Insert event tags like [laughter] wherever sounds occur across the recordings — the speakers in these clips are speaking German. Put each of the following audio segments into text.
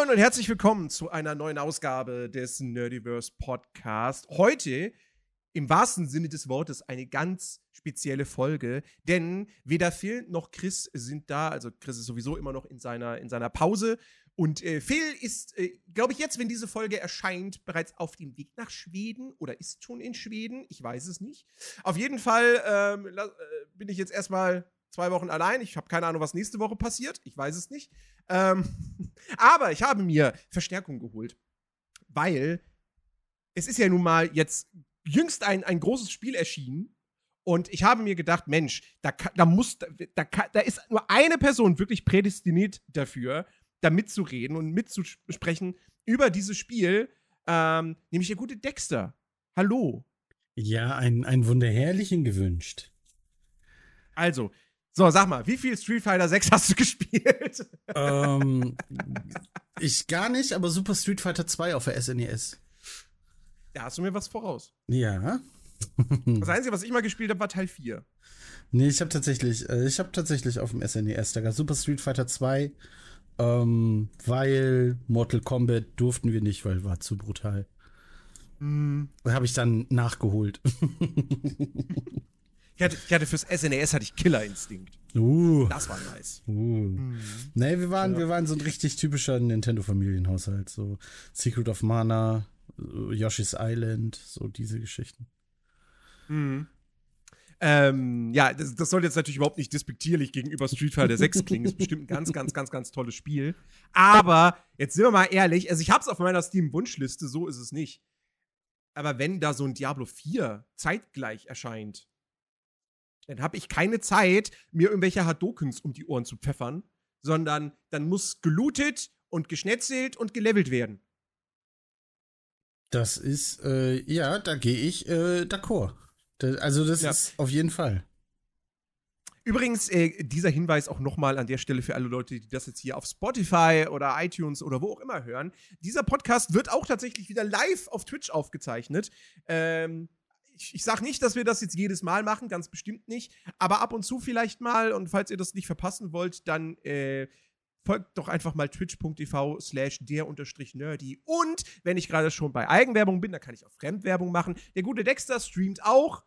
Moin und herzlich willkommen zu einer neuen Ausgabe des Nerdiverse Podcast. Heute im wahrsten Sinne des Wortes eine ganz spezielle Folge, denn weder Phil noch Chris sind da. Also Chris ist sowieso immer noch in seiner, in seiner Pause. Und äh, Phil ist, äh, glaube ich, jetzt, wenn diese Folge erscheint, bereits auf dem Weg nach Schweden oder ist schon in Schweden. Ich weiß es nicht. Auf jeden Fall ähm, äh, bin ich jetzt erstmal zwei Wochen allein. Ich habe keine Ahnung, was nächste Woche passiert. Ich weiß es nicht. Ähm, [laughs] aber ich habe mir Verstärkung geholt, weil es ist ja nun mal jetzt jüngst ein, ein großes Spiel erschienen. Und ich habe mir gedacht, Mensch, da, da muss, da, da ist nur eine Person wirklich prädestiniert dafür, da mitzureden und mitzusprechen über dieses Spiel, ähm, nämlich der gute Dexter. Hallo. Ja, ein, ein Wunderherrlichen gewünscht. Also, so, sag mal, wie viel Street Fighter 6 hast du [laughs] gespielt? Ähm, [laughs] ich gar nicht, aber Super Street Fighter 2 auf der SNES. Da hast du mir was voraus. Ja. Das Einzige, was ich mal gespielt habe, war Teil 4. Nee, ich habe tatsächlich, äh, ich habe tatsächlich auf dem SNES, da gab Super Street Fighter 2, ähm, weil Mortal Kombat durften wir nicht, weil war zu brutal. Mm. Habe ich dann nachgeholt. [laughs] ich, hatte, ich hatte fürs SNES hatte ich Killer Instinct. Uh. Das war nice. Uh. Mhm. Nee, wir waren, ja. wir waren so ein richtig typischer Nintendo-Familienhaushalt. So Secret of Mana, Yoshi's Island, so diese Geschichten. Mhm. Ähm, ja, das, das, soll jetzt natürlich überhaupt nicht despektierlich gegenüber Street Fighter 6 [laughs] klingen. Ist bestimmt ein ganz, ganz, ganz, ganz tolles Spiel. Aber jetzt sind wir mal ehrlich, also ich hab's auf meiner Steam-Wunschliste, so ist es nicht. Aber wenn da so ein Diablo 4 zeitgleich erscheint, dann habe ich keine Zeit, mir irgendwelche Hadokens um die Ohren zu pfeffern, sondern dann muss gelootet und geschnetzelt und gelevelt werden. Das ist, äh, ja, da gehe ich äh, d'accord. Also das ja. ist auf jeden Fall. Übrigens, äh, dieser Hinweis auch nochmal an der Stelle für alle Leute, die das jetzt hier auf Spotify oder iTunes oder wo auch immer hören. Dieser Podcast wird auch tatsächlich wieder live auf Twitch aufgezeichnet. Ähm, ich, ich sage nicht, dass wir das jetzt jedes Mal machen, ganz bestimmt nicht. Aber ab und zu vielleicht mal. Und falls ihr das nicht verpassen wollt, dann äh, folgt doch einfach mal twitch.tv slash der unterstrich nerdy. Und wenn ich gerade schon bei Eigenwerbung bin, dann kann ich auch Fremdwerbung machen. Der gute Dexter streamt auch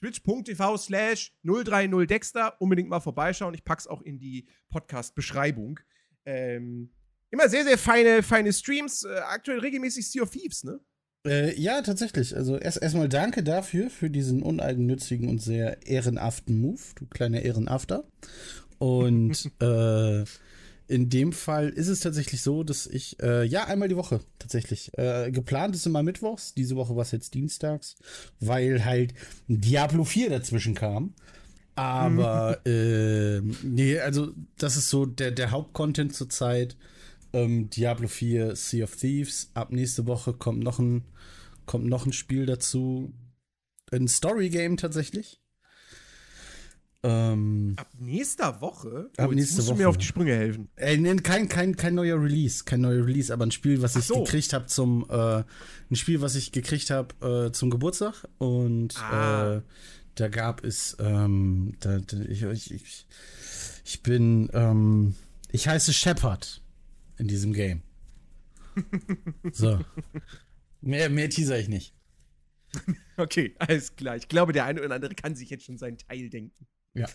twitch.tv slash 030dexter. Unbedingt mal vorbeischauen. Ich pack's auch in die Podcast-Beschreibung. Ähm, immer sehr, sehr feine, feine Streams. Äh, aktuell regelmäßig Sea of Thieves, ne? Äh, ja, tatsächlich. Also erst erstmal danke dafür, für diesen uneigennützigen und sehr ehrenhaften Move, du kleiner Ehrenafter. Und [laughs] äh, in dem Fall ist es tatsächlich so, dass ich, äh, ja, einmal die Woche tatsächlich. Äh, geplant ist immer mittwochs, diese Woche war es jetzt dienstags, weil halt Diablo 4 dazwischen kam. Aber, mhm. äh, nee, also das ist so der, der Hauptcontent zurzeit. Ähm, Diablo 4, Sea of Thieves. Ab nächste Woche kommt noch ein, kommt noch ein Spiel dazu. Ein Story-Game tatsächlich. Ähm, ab nächster Woche? Oh, ab nächste musst Woche. du mir auf die Sprünge helfen. Äh, nee, kein, kein, kein neuer Release, kein neuer Release, aber ein Spiel, was ich so. gekriegt habe zum, äh, ein Spiel, was ich gekriegt habe äh, zum Geburtstag und ah. äh, da gab es, ähm, da, da, ich, ich, ich bin, ähm, ich heiße Shepard in diesem Game. so. Mehr, mehr teaser ich nicht. [laughs] Okay, alles klar. Ich glaube, der eine oder andere kann sich jetzt schon seinen Teil denken. Ja.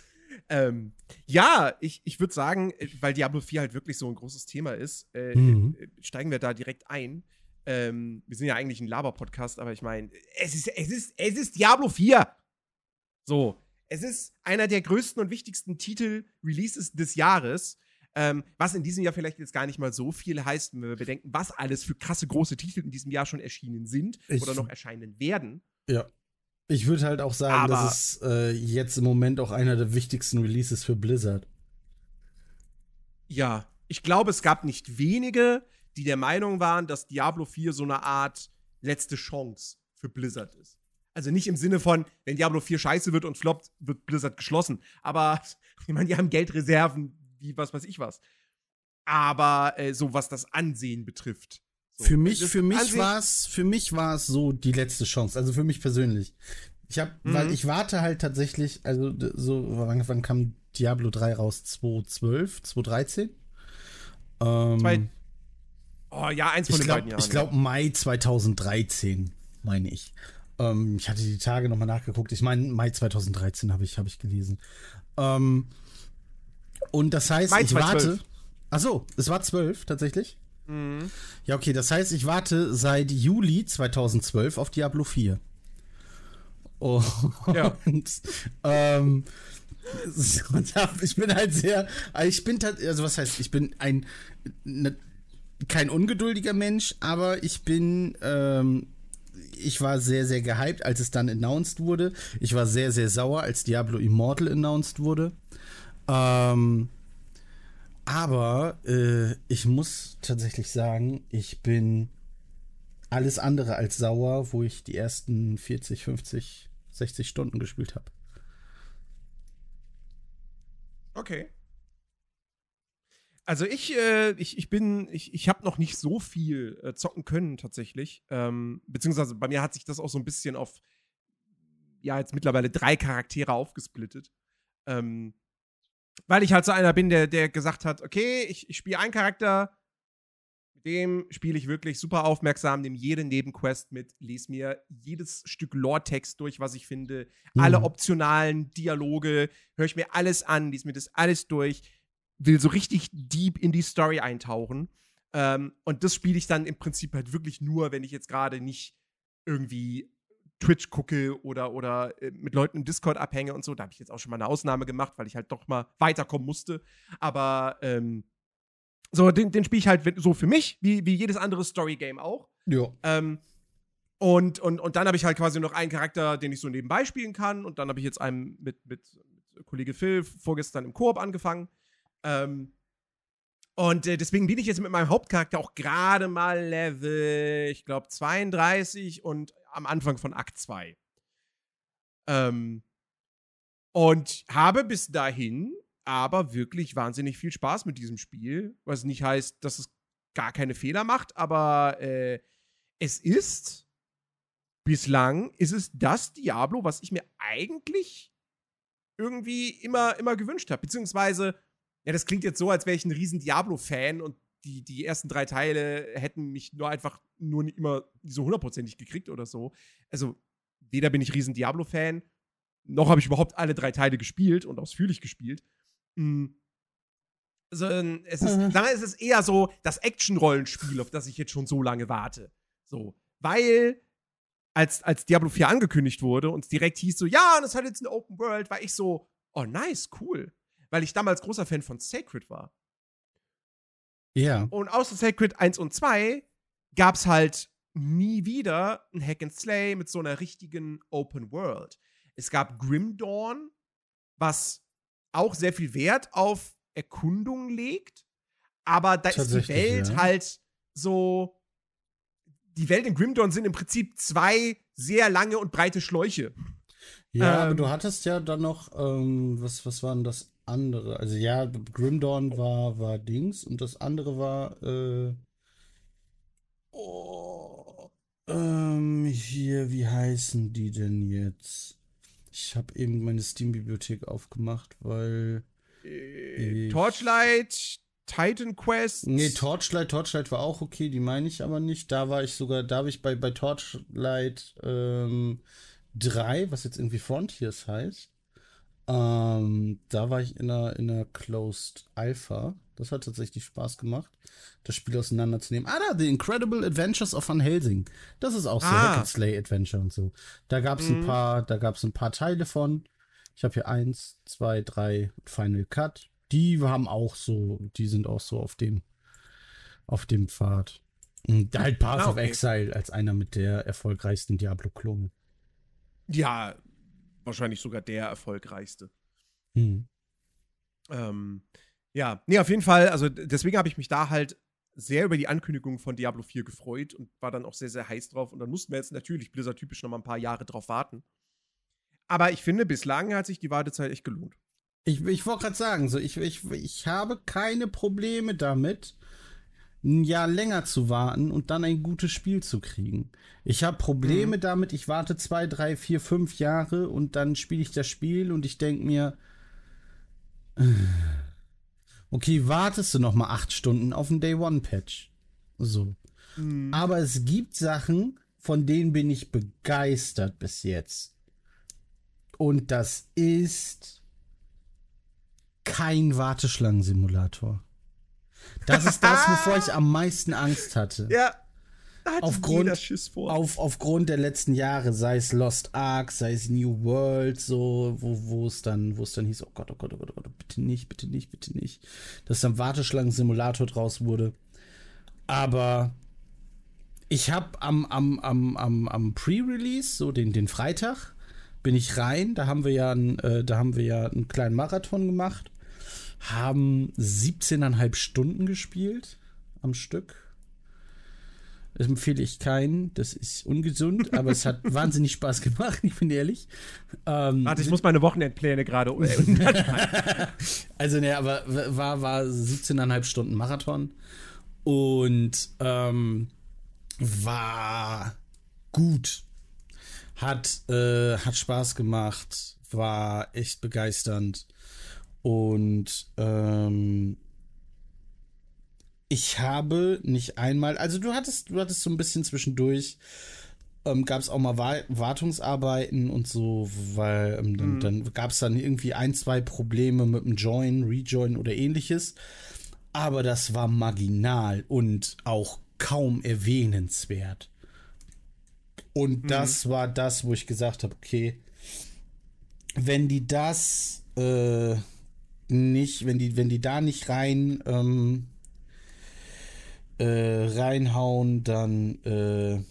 Ähm, ja, ich, ich würde sagen, äh, weil Diablo 4 halt wirklich so ein großes Thema ist, äh, mhm. Äh, steigen wir da direkt ein. Ähm, wir sind ja eigentlich ein Laber-Podcast, aber ich meine, es ist, es, ist, es ist Diablo 4. So, es ist einer der größten und wichtigsten Titel-Releases des Jahres. Ähm, was in diesem Jahr vielleicht jetzt gar nicht mal so viel heißt, wenn wir bedenken, was alles für krasse große Titel in diesem Jahr schon erschienen sind ich, oder noch erscheinen werden. Ja. Ich würde halt auch sagen, Aber das ist äh, jetzt im Moment auch einer der wichtigsten Releases für Blizzard. Ja, ich glaube, es gab nicht wenige, die der Meinung waren, dass Diablo 4 so eine Art letzte Chance für Blizzard ist. Also nicht im Sinne von, wenn Diablo 4 scheiße wird und floppt, wird Blizzard geschlossen. Aber [laughs] ich meine, die haben Geldreserven, wie was weiß ich was. Aber äh, so was das Ansehen betrifft, so. Für mich, für mich war es, für mich war es so die letzte Chance. Also für mich persönlich. Ich habe, mhm. weil ich warte halt tatsächlich, also so, wann, wann kam Diablo 3 raus? 2012, 2013? Ähm, Oh ja, eins von den glaub, beiden Jahren. Ich glaube Mai 2013, meine ich. Ähm, ich hatte die Tage nochmal nachgeguckt. Ich meine, Mai 2013 habe ich, hab ich gelesen. Ähm, und das heißt, Mai ich 2012. warte. Ach so, es war 12 tatsächlich. Mhm. Ja, okay, das heißt, ich warte seit Juli 2012 auf Diablo 4. Und Ja. ähm, [laughs] ich bin halt sehr, also ich bin also was heißt, ich bin ein ne, kein ungeduldiger Mensch, aber ich bin ähm, ich war sehr, sehr gehypt, als es dann announced wurde. Ich war sehr, sehr sauer, als Diablo Immortal announced wurde. Ähm, aber äh, ich muss tatsächlich sagen, ich bin alles andere als sauer, wo ich die ersten 40, 50, 60 Stunden gespielt habe. Okay. Also ich, äh, ich, ich bin, ich, ich habe noch nicht so viel äh, zocken können tatsächlich. Ähm, beziehungsweise bei mir hat sich das auch so ein bisschen auf, ja, jetzt mittlerweile drei Charaktere aufgesplittet. Ähm, weil ich halt so einer bin, der, der gesagt hat, okay, ich, ich spiele einen Charakter, mit dem spiele ich wirklich super aufmerksam, nehme jede Nebenquest mit, lese mir jedes Stück Lore-Text durch, was ich finde, alle Mhm. optionalen Dialoge, höre ich mir alles an, lese mir das alles durch, will so richtig deep in die Story eintauchen. Ähm, und das spiele ich dann im Prinzip halt wirklich nur, wenn ich jetzt gerade nicht irgendwie Twitch gucke oder, oder äh, mit Leuten im Discord abhänge und so. Da habe ich jetzt auch schon mal eine Ausnahme gemacht, weil ich halt doch mal weiterkommen musste. Aber ähm, so, den, den spiele ich halt so für mich, wie, wie jedes andere Story-Game auch. Ja. Ähm, und, und, und dann habe ich halt quasi noch einen Charakter, den ich so nebenbei spielen kann. Und dann habe ich jetzt einen mit, mit, mit Kollege Phil vorgestern im Koop angefangen. Ähm, und äh, deswegen bin ich jetzt mit meinem Hauptcharakter auch gerade mal Level, ich glaube, 32 und am Anfang von Akt 2. Ähm, und habe bis dahin aber wirklich wahnsinnig viel Spaß mit diesem Spiel, was nicht heißt, dass es gar keine Fehler macht, aber äh, es ist bislang ist es das Diablo, was ich mir eigentlich irgendwie immer, immer gewünscht habe. Beziehungsweise, ja, das klingt jetzt so, als wäre ich ein riesen Diablo-Fan und die, die ersten drei Teile hätten mich nur einfach nur nicht immer so hundertprozentig gekriegt oder so. Also, weder bin ich riesen Diablo-Fan, noch habe ich überhaupt alle drei Teile gespielt und ausführlich gespielt. Mm. Sondern es ist, Mhm. dann ist es eher so das Action-Rollenspiel, auf das ich jetzt schon so lange warte. So, weil als, als Diablo 4 angekündigt wurde und es direkt hieß so, ja, und es hat jetzt eine Open World, war ich so, oh nice, cool. Weil ich damals großer Fan von Sacred war. Ja. Und außer Sacred 1 und 2 gab es halt nie wieder ein Hack and Slay mit so einer richtigen Open World. Es gab Grim Dawn, was auch sehr viel Wert auf Erkundung legt, aber da ist die Welt ja. halt so. Die Welt in Grim Dawn sind im Prinzip zwei sehr lange und breite Schläuche. Ja, aber Ähm, du hattest ja dann noch, ähm, was, was war denn das andere? Also ja, Grim Dawn war, war Dings und das andere war, äh, oh, ähm, hier, wie heißen die denn jetzt? Ich habe eben meine Steam-Bibliothek aufgemacht, weil, Äh, Torchlight, Titan Quest. nee, Torchlight, Torchlight war auch okay, die meine ich aber nicht. Da war ich sogar, da habe ich bei, bei Torchlight, ähm, 3, was jetzt irgendwie Frontiers heißt. Ähm, da war ich in einer, in einer Closed Alpha. Das hat tatsächlich Spaß gemacht, das Spiel auseinanderzunehmen. Ah, da, The Incredible Adventures of Van Helsing. Das ist auch so Ah. Hack and Slay Adventure und so. Da gab es ein Mhm. paar, da gab es ein paar Teile von. Ich habe hier eins, zwei, drei Final Cut. Die haben auch so, die sind auch so auf dem, auf dem Pfad. Und halt Path Ah, of okay. Exile als einer mit der erfolgreichsten Diablo-Klone. Ja, wahrscheinlich sogar der erfolgreichste. Hm. Ähm, ja, nee, auf jeden Fall, also deswegen habe ich mich da halt sehr über die Ankündigung von Diablo 4 gefreut und war dann auch sehr, sehr heiß drauf. Und dann mussten wir jetzt natürlich Blizzard-typisch noch mal ein paar Jahre drauf warten. Aber ich finde, bislang hat sich die Wartezeit echt gelohnt. Ich, ich wollte gerade sagen, so ich, ich, ich habe keine Probleme damit, ein Jahr länger zu warten und dann ein gutes Spiel zu kriegen. Ich habe Probleme Mhm. damit, ich warte zwei, drei, vier, fünf Jahre und dann spiele ich das Spiel und ich denke mir, [sighs] okay, wartest du noch mal acht Stunden auf einen Day One Patch? So. Mhm. Aber es gibt Sachen, von denen bin ich begeistert bis jetzt. Und das ist kein Warteschlangensimulator. Das ist das, wovor ich am [laughs] meisten Angst hatte. Ja. Aufgrund, auf, aufgrund der letzten Jahre, sei es Lost Ark, sei es New World, so, wo, wo es dann, wo es dann hieß, oh Gott, oh Gott, oh Gott, oh Gott, bitte nicht, bitte nicht, bitte nicht, dass dann Warteschlangen-Simulator draus wurde. Aber ich habe am, am, am, am, am Pre-Release, so den, den Freitag, bin ich rein. Da haben wir ja, ein, äh, da haben wir ja einen kleinen Marathon gemacht haben 17,5 Stunden gespielt am Stück. Das empfehle ich keinen. Das ist ungesund, [laughs] aber es hat wahnsinnig Spaß gemacht, ich bin ehrlich. Ähm, Warte, ich muss meine Wochenendpläne gerade. [laughs] also, ne, aber war, war 17,5 Stunden Marathon und ähm, war gut. Hat, äh, hat Spaß gemacht, war echt begeisternd. Und ähm, ich habe nicht einmal, also du hattest, du hattest so ein bisschen zwischendurch, ähm, gab es auch mal Wartungsarbeiten und so, weil ähm, dann, mhm. dann gab es dann irgendwie ein, zwei Probleme mit dem Join, Rejoin oder ähnliches. Aber das war marginal und auch kaum erwähnenswert. Und mhm. das war das, wo ich gesagt habe, okay, wenn die das äh, nicht, wenn die, wenn die da nicht rein ähm, äh, reinhauen, dann äh,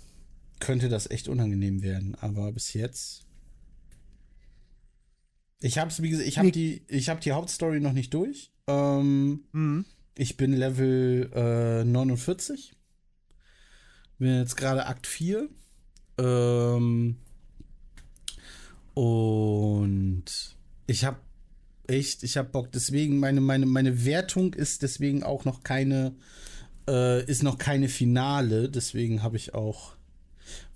könnte das echt unangenehm werden. Aber bis jetzt. Ich hab's, wie gesagt, ich habe die, ich habe die Hauptstory noch nicht durch. Ähm, mhm. Ich bin Level äh, 49. Bin jetzt gerade Akt 4. Ähm, und ich habe echt, ich habe Bock. Deswegen, meine, meine, meine Wertung ist deswegen auch noch keine, äh, ist noch keine Finale. Deswegen habe ich auch,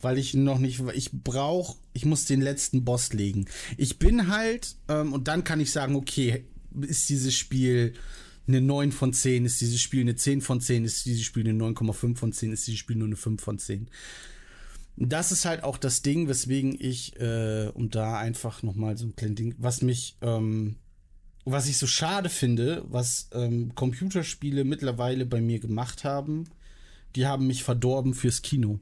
weil ich noch nicht, ich brauche, ich muss den letzten Boss legen. Ich bin halt, ähm, und dann kann ich sagen, okay, ist dieses Spiel eine 9 von 10, ist dieses Spiel eine 10 von 10, ist dieses Spiel eine 9,5 von 10, ist dieses Spiel nur eine 5 von 10. Das ist halt auch das Ding, weswegen ich, äh, um da einfach nochmal so ein kleines Ding, was mich, ähm, was ich so schade finde, was ähm, Computerspiele mittlerweile bei mir gemacht haben, die haben mich verdorben fürs Kino.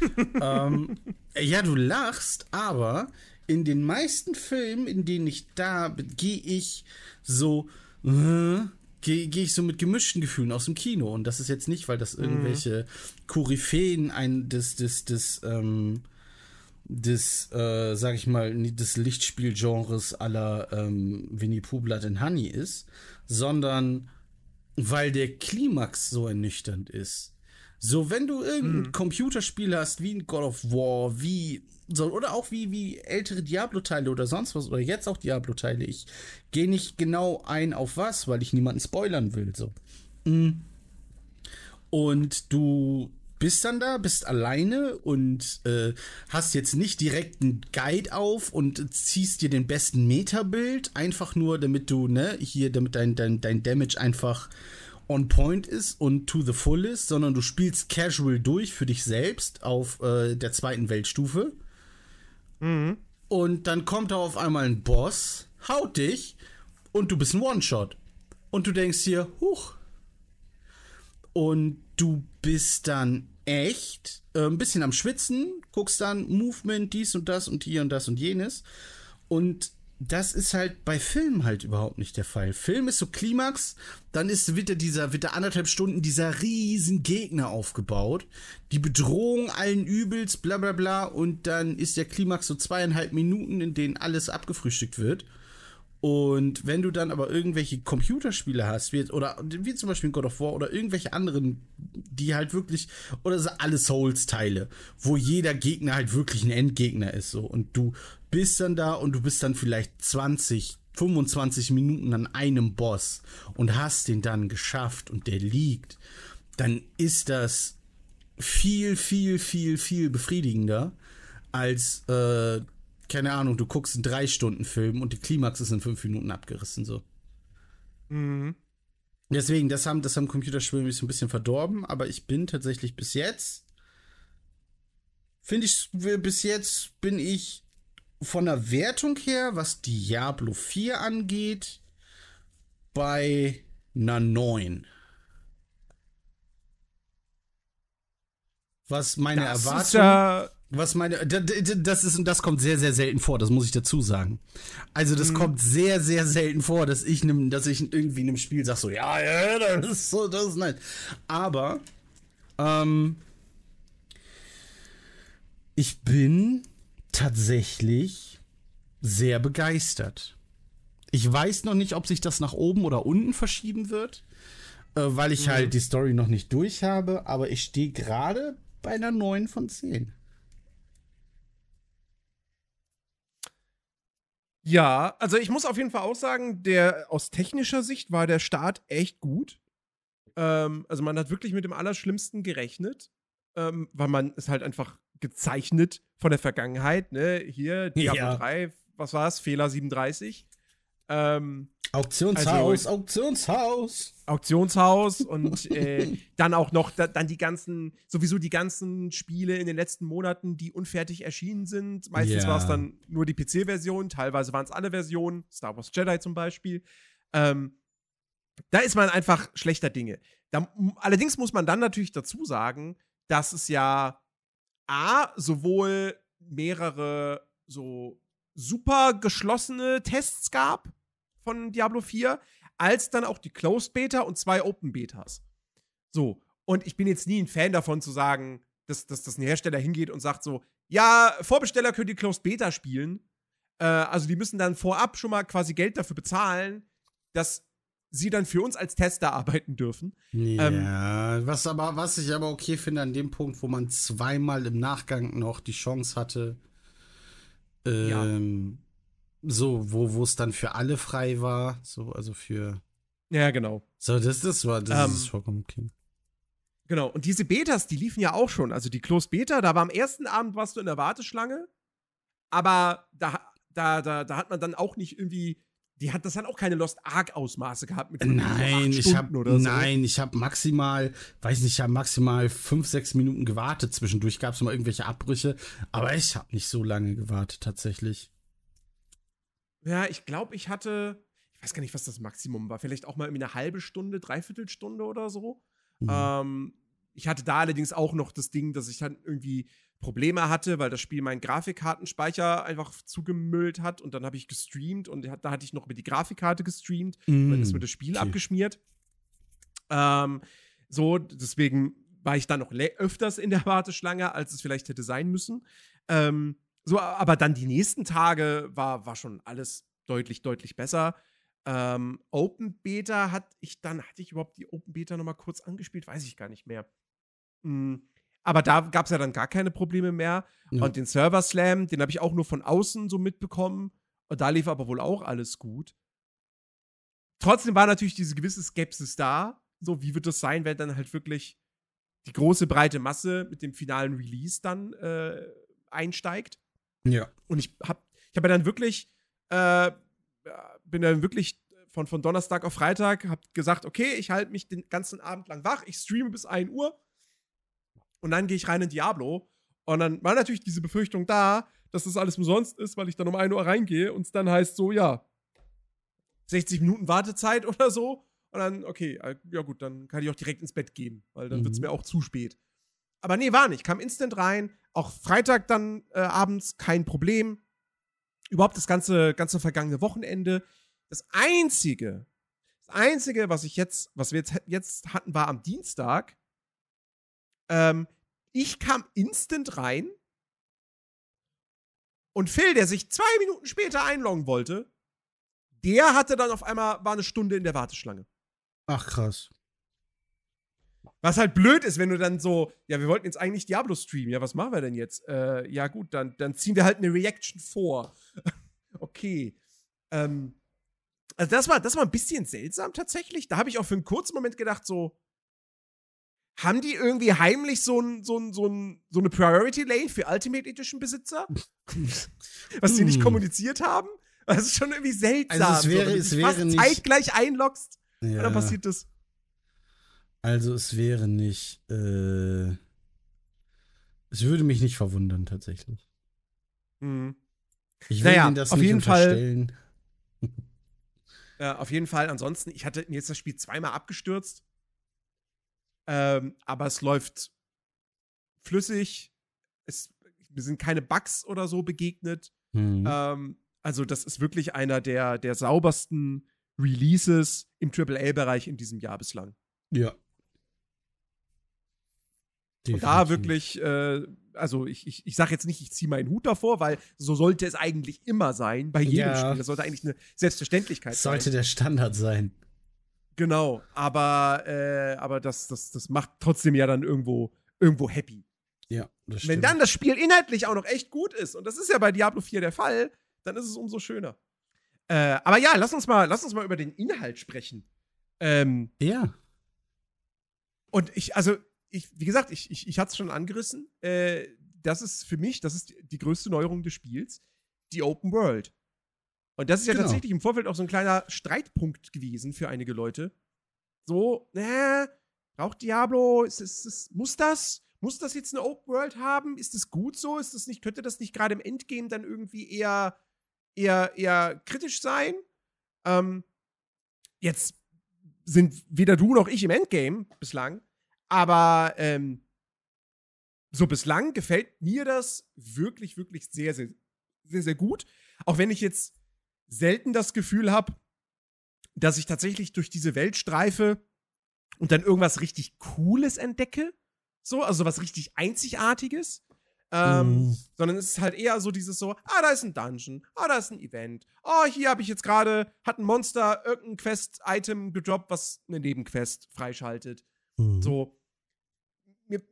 [laughs] ähm, ja, du lachst, aber in den meisten Filmen, in denen ich da bin, gehe ich so, äh, gehe geh ich so mit gemischten Gefühlen aus dem Kino. Und das ist jetzt nicht, weil das mhm. irgendwelche Koryphäen ein, des, des, des, ähm, des, äh, sag ich mal, des Lichtspielgenres aller ähm, Winnie Pooh Blood and Honey ist, sondern weil der Klimax so ernüchternd ist. So, wenn du irgendein hm. Computerspiel hast, wie ein God of War, wie so, oder auch wie, wie ältere Diablo-Teile oder sonst was, oder jetzt auch Diablo-Teile, ich gehe nicht genau ein auf was, weil ich niemanden spoilern will, so. Mm. Und du bist dann da, bist alleine und äh, hast jetzt nicht direkt einen Guide auf und ziehst dir den besten Metabild, einfach nur, damit du, ne, hier, damit dein, dein, dein Damage einfach on point ist und to the full ist, sondern du spielst casual durch für dich selbst auf äh, der zweiten Weltstufe. Mhm. Und dann kommt da auf einmal ein Boss, haut dich und du bist ein One-Shot. Und du denkst hier, huch. Und du bist dann echt äh, ein bisschen am Schwitzen, guckst dann Movement, dies und das und hier und das und jenes. Und das ist halt bei Filmen halt überhaupt nicht der Fall. Film ist so Klimax, dann ist wieder dieser, wieder anderthalb Stunden dieser riesen Gegner aufgebaut. Die Bedrohung allen Übels, bla bla bla. Und dann ist der Klimax so zweieinhalb Minuten, in denen alles abgefrühstückt wird. Und wenn du dann aber irgendwelche Computerspiele hast, wie, oder wie zum Beispiel God of War oder irgendwelche anderen, die halt wirklich, oder so alle Souls-Teile, wo jeder Gegner halt wirklich ein Endgegner ist, so. Und du bist dann da und du bist dann vielleicht 20, 25 Minuten an einem Boss und hast den dann geschafft und der liegt, dann ist das viel, viel, viel, viel befriedigender als äh, keine Ahnung, du guckst einen drei Stunden Film und die Klimax ist in fünf Minuten abgerissen so. Mhm. Deswegen, das haben, das haben Computerspiele mich so ein bisschen verdorben, aber ich bin tatsächlich bis jetzt, finde ich, bis jetzt bin ich von der Wertung her, was Diablo 4 angeht, bei einer 9. Was meine Das Erwartung. ist ja Was meine, das ist und das kommt sehr sehr selten vor, das muss ich dazu sagen. Also das kommt sehr sehr selten vor, dass ich nem, dass ich irgendwie in einem Spiel sag so, ja, ja, das ist so, das ist nett. Aber ähm, ich bin tatsächlich sehr begeistert. Ich weiß noch nicht, ob sich das nach oben oder unten verschieben wird, äh, weil ich halt die Story noch nicht durch habe, aber ich stehe gerade bei einer 9 von 10. Ja, also ich muss auf jeden Fall auch sagen, der aus technischer Sicht war der Start echt gut. Ähm, also man hat wirklich mit dem Allerschlimmsten gerechnet, ähm, weil man ist halt einfach gezeichnet von der Vergangenheit. Ne? Hier Diablo Ja. 3, was war's? Fehler 37. Ähm, Auktionshaus, Auktionshaus. Auktionshaus und äh, dann auch noch da, dann die ganzen, sowieso die ganzen Spiele in den letzten Monaten, die unfertig erschienen sind. Meistens Ja. war es dann nur die PC-Version, teilweise waren es alle Versionen, Star Wars Jedi zum Beispiel. Ähm, da ist man einfach schlechter Dinge. Da, allerdings muss man dann natürlich dazu sagen, dass es ja A, sowohl mehrere so super geschlossene Tests gab von Diablo 4, als dann auch die Closed Beta und zwei Open Betas. So, und ich bin jetzt nie ein Fan davon zu sagen, dass, dass, dass ein Hersteller hingeht und sagt so, ja, Vorbesteller können die Closed Beta spielen. Äh, also die müssen dann vorab schon mal quasi Geld dafür bezahlen, dass sie dann für uns als Tester arbeiten dürfen. Ja, was aber, was ich aber okay finde an dem Punkt, wo man zweimal im Nachgang noch die Chance hatte, ähm, so, wo, wo es dann für alle frei war, so, also für, Ja, genau. so, das, das war, das Ähm, ist vollkommen okay. Genau, und diese Betas, die liefen ja auch schon. Also die Closed Beta, da war am ersten Abend warst du in der Warteschlange, aber da, da, da, da hat man dann auch nicht irgendwie, die hat das hat auch keine Lost Ark Ausmaße gehabt mit Nein, ich habe so. nein, ich habe maximal, weiß nicht, ich habe maximal fünf, sechs Minuten gewartet. Zwischendurch gab es mal irgendwelche Abbrüche, aber ich habe nicht so lange gewartet tatsächlich. Ja, ich glaube, ich hatte, ich weiß gar nicht, was das Maximum war, vielleicht auch mal irgendwie eine halbe Stunde, dreiviertel Stunde oder so. Mhm. Ähm, ich hatte da allerdings auch noch das Ding, dass ich dann irgendwie Probleme hatte, weil das Spiel meinen Grafikkartenspeicher einfach zugemüllt hat und dann habe ich gestreamt und da hatte ich noch mit die Grafikkarte gestreamt und dann ist mir das Spiel okay. abgeschmiert. Ähm, so, deswegen war ich dann noch öfters in der [laughs] Warteschlange, als es vielleicht hätte sein müssen. Ähm, so, aber dann die nächsten Tage war, war schon alles deutlich, deutlich besser. Ähm, Open Beta hatte ich dann, hatte ich überhaupt die Open Beta noch mal kurz angespielt? Weiß ich gar nicht mehr. Mm, aber da gab es ja dann gar keine Probleme mehr. Ja. Und den Server Slam, den habe ich auch nur von außen so mitbekommen. Und da lief aber wohl auch alles gut. Trotzdem war natürlich diese gewisse Skepsis da. So, wie wird das sein, wenn dann halt wirklich die große breite Masse mit dem finalen Release dann äh, einsteigt? Ja. Und ich habe ich hab ja dann wirklich, äh, bin dann wirklich von, von Donnerstag auf Freitag, hab gesagt, okay, ich halte mich den ganzen Abend lang wach, ich streame bis 1 Uhr und dann gehe ich rein in Diablo. Und dann war natürlich diese Befürchtung da, dass das alles umsonst ist, weil ich dann um 1 Uhr reingehe und es dann heißt so, ja, 60 Minuten Wartezeit [laughs] oder so. Und dann, okay, äh, ja gut, dann kann ich auch direkt ins Bett gehen, weil dann Mhm. wird es mir auch zu spät. Aber nee, war nicht. Kam instant rein. Auch Freitag dann äh, abends kein Problem. Überhaupt das ganze, ganze vergangene Wochenende. Das einzige, das einzige, was ich jetzt, was wir jetzt, jetzt hatten, war am Dienstag. Ähm, ich kam instant rein. Und Phil, der sich zwei Minuten später einloggen wollte, der hatte dann auf einmal, war eine Stunde in der Warteschlange. Ach krass. Was halt blöd ist, wenn du dann so, ja, wir wollten jetzt eigentlich Diablo streamen, ja, was machen wir denn jetzt? Äh, ja, gut, dann, dann ziehen wir halt eine Reaction vor. [laughs] okay. Ähm, also das war, das war ein bisschen seltsam tatsächlich. Da habe ich auch für einen kurzen Moment gedacht, so, haben die irgendwie heimlich so, ein, so, ein, so, ein, so eine Priority Lane für Ultimate Edition Besitzer? [laughs] was sie nicht Hm. kommuniziert haben? Das ist schon irgendwie seltsam. Also es wäre- so, wenn du es wäre nicht- zeitgleich einloggst, Ja. und dann passiert das. Also es wäre nicht, äh, es würde mich nicht verwundern tatsächlich. Mhm. Ich will Naja, Ihnen das auf nicht jeden Fall- unterstellen. [laughs] Äh, auf jeden Fall, ansonsten, ich hatte mir jetzt das Spiel zweimal abgestürzt. Ähm, aber es läuft flüssig. Es, mir sind keine Bugs oder so begegnet. Hm. Ähm, also, das ist wirklich einer der, der saubersten Releases im AAA-Bereich in diesem Jahr bislang. ja. Und da Definitiv. wirklich, äh, also ich, ich, ich sage jetzt nicht, ich ziehe meinen Hut davor, weil so sollte es eigentlich immer sein, bei jedem Ja. Spiel. Das sollte eigentlich eine Selbstverständlichkeit Das sein. sollte der Standard sein. Genau, aber, äh, aber das, das, das macht trotzdem ja dann irgendwo, irgendwo happy. Ja, das Wenn dann das Spiel inhaltlich auch noch echt gut ist, und das ist ja bei Diablo 4 der Fall, dann ist es umso schöner. Äh, aber ja, lass uns mal, lass uns mal über den Inhalt sprechen. Ähm, Ja. und ich, also, ich, wie gesagt, ich, ich, ich hatte es schon angerissen. Äh, das ist für mich, das ist die, die größte Neuerung des Spiels, die Open World. Und das ist ja Genau. tatsächlich im Vorfeld auch so ein kleiner Streitpunkt gewesen für einige Leute. So, äh, braucht Diablo, ist, ist, ist, muss das? Muss das jetzt eine Open World haben? Ist das gut so? Ist das nicht, könnte das nicht gerade im Endgame dann irgendwie eher, eher, eher kritisch sein? Ähm, jetzt sind weder du noch ich im Endgame bislang, aber ähm, so bislang gefällt mir das wirklich, wirklich sehr, sehr, sehr, sehr gut. Auch wenn ich jetzt selten das Gefühl habe, dass ich tatsächlich durch diese Welt streife und dann irgendwas richtig Cooles entdecke. So, also was richtig Einzigartiges. Ähm, Mhm. Sondern es ist halt eher so dieses so, ah, da ist ein Dungeon, ah, da ist ein Event, oh, hier habe ich jetzt gerade, hat ein Monster irgendein Quest-Item gedroppt, was eine Nebenquest freischaltet. Mhm. So, mir,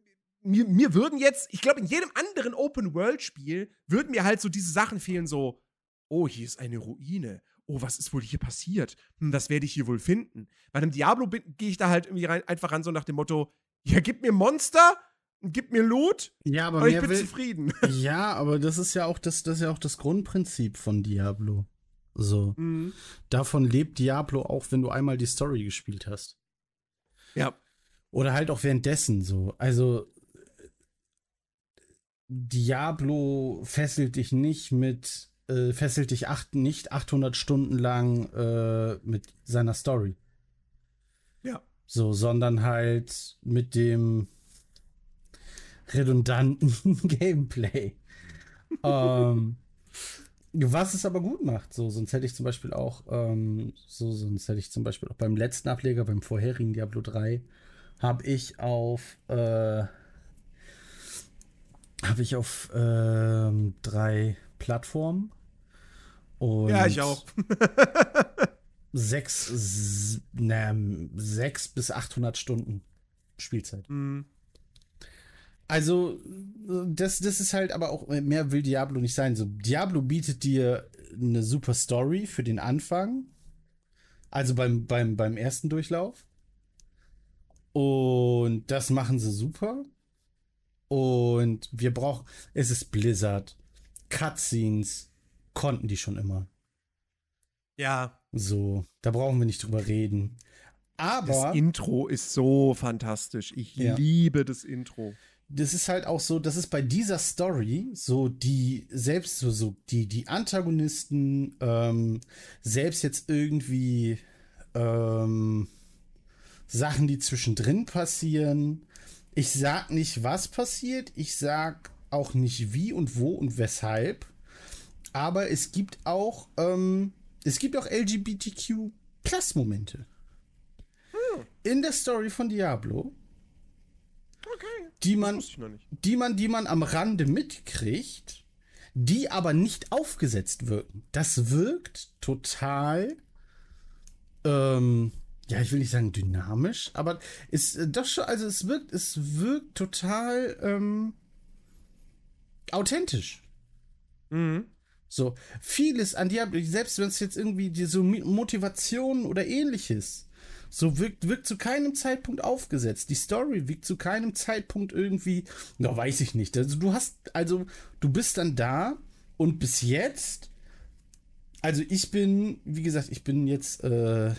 mir, mir würden jetzt, ich glaube, in jedem anderen Open-World-Spiel würden mir halt so diese Sachen fehlen, so, oh, hier ist eine Ruine. Oh, was ist wohl hier passiert? Hm, was werde ich hier wohl finden? Bei einem Diablo gehe ich da halt irgendwie rein, einfach ran, so nach dem Motto: Ja, gib mir Monster, gib mir Loot, Ja, aber aber ich bin will, zufrieden. [laughs] Ja, aber das ist ja auch das, das ist ja auch das Grundprinzip von Diablo. So. Mhm. Davon lebt Diablo auch, wenn du einmal die Story gespielt hast. Ja. Oder halt auch währenddessen so. Also Diablo fesselt dich nicht mit, äh, fesselt dich acht, nicht 800 Stunden lang äh, mit seiner Story. Ja. So, sondern halt mit dem redundanten [laughs] Gameplay. ähm, was es aber gut macht, so, sonst hätte ich zum Beispiel auch, ähm, so, sonst hätte ich zum Beispiel auch beim letzten Ableger, beim vorherigen Diablo 3, habe ich auf, äh, habe ich auf ähm, drei Plattformen und Ja, ich auch. [laughs] sechs, na, sechs bis 800 Stunden Spielzeit. Mhm. Also, das, das ist halt aber auch, mehr will Diablo nicht sein. So, Diablo bietet dir eine super Story für den Anfang. Also beim, beim, beim ersten Durchlauf. Und das machen sie super. Und wir brauchen, es ist Blizzard. Cutscenes konnten die schon immer. Ja. So, da brauchen wir nicht drüber reden. Aber. Das Intro ist so fantastisch. Ich Ja. liebe das Intro. das ist halt auch so, das ist bei dieser Story so die selbst so, so die die Antagonisten ähm, selbst jetzt irgendwie ähm, Sachen, die zwischendrin passieren. Ich sag nicht, was passiert. Ich sag auch nicht wie und wo und weshalb. Aber es gibt auch ähm, es gibt auch LGBTQ Plus Momente in der Story von Diablo Okay. die man, die man, die man am Rande mitkriegt, die aber nicht aufgesetzt wirken. Das wirkt total, ähm, ja, ich will nicht sagen dynamisch, aber es äh, doch schon, also es wirkt, es wirkt total ähm, authentisch. Mhm. So, vieles an Diablo, selbst wenn es jetzt irgendwie die so Mi- Motivation oder ähnliches, so wirkt, wirkt zu keinem Zeitpunkt aufgesetzt. Die Story wirkt zu keinem Zeitpunkt irgendwie, na, weiß ich nicht. Also du hast, also du bist dann da und bis jetzt, also ich bin, wie gesagt, ich bin jetzt äh,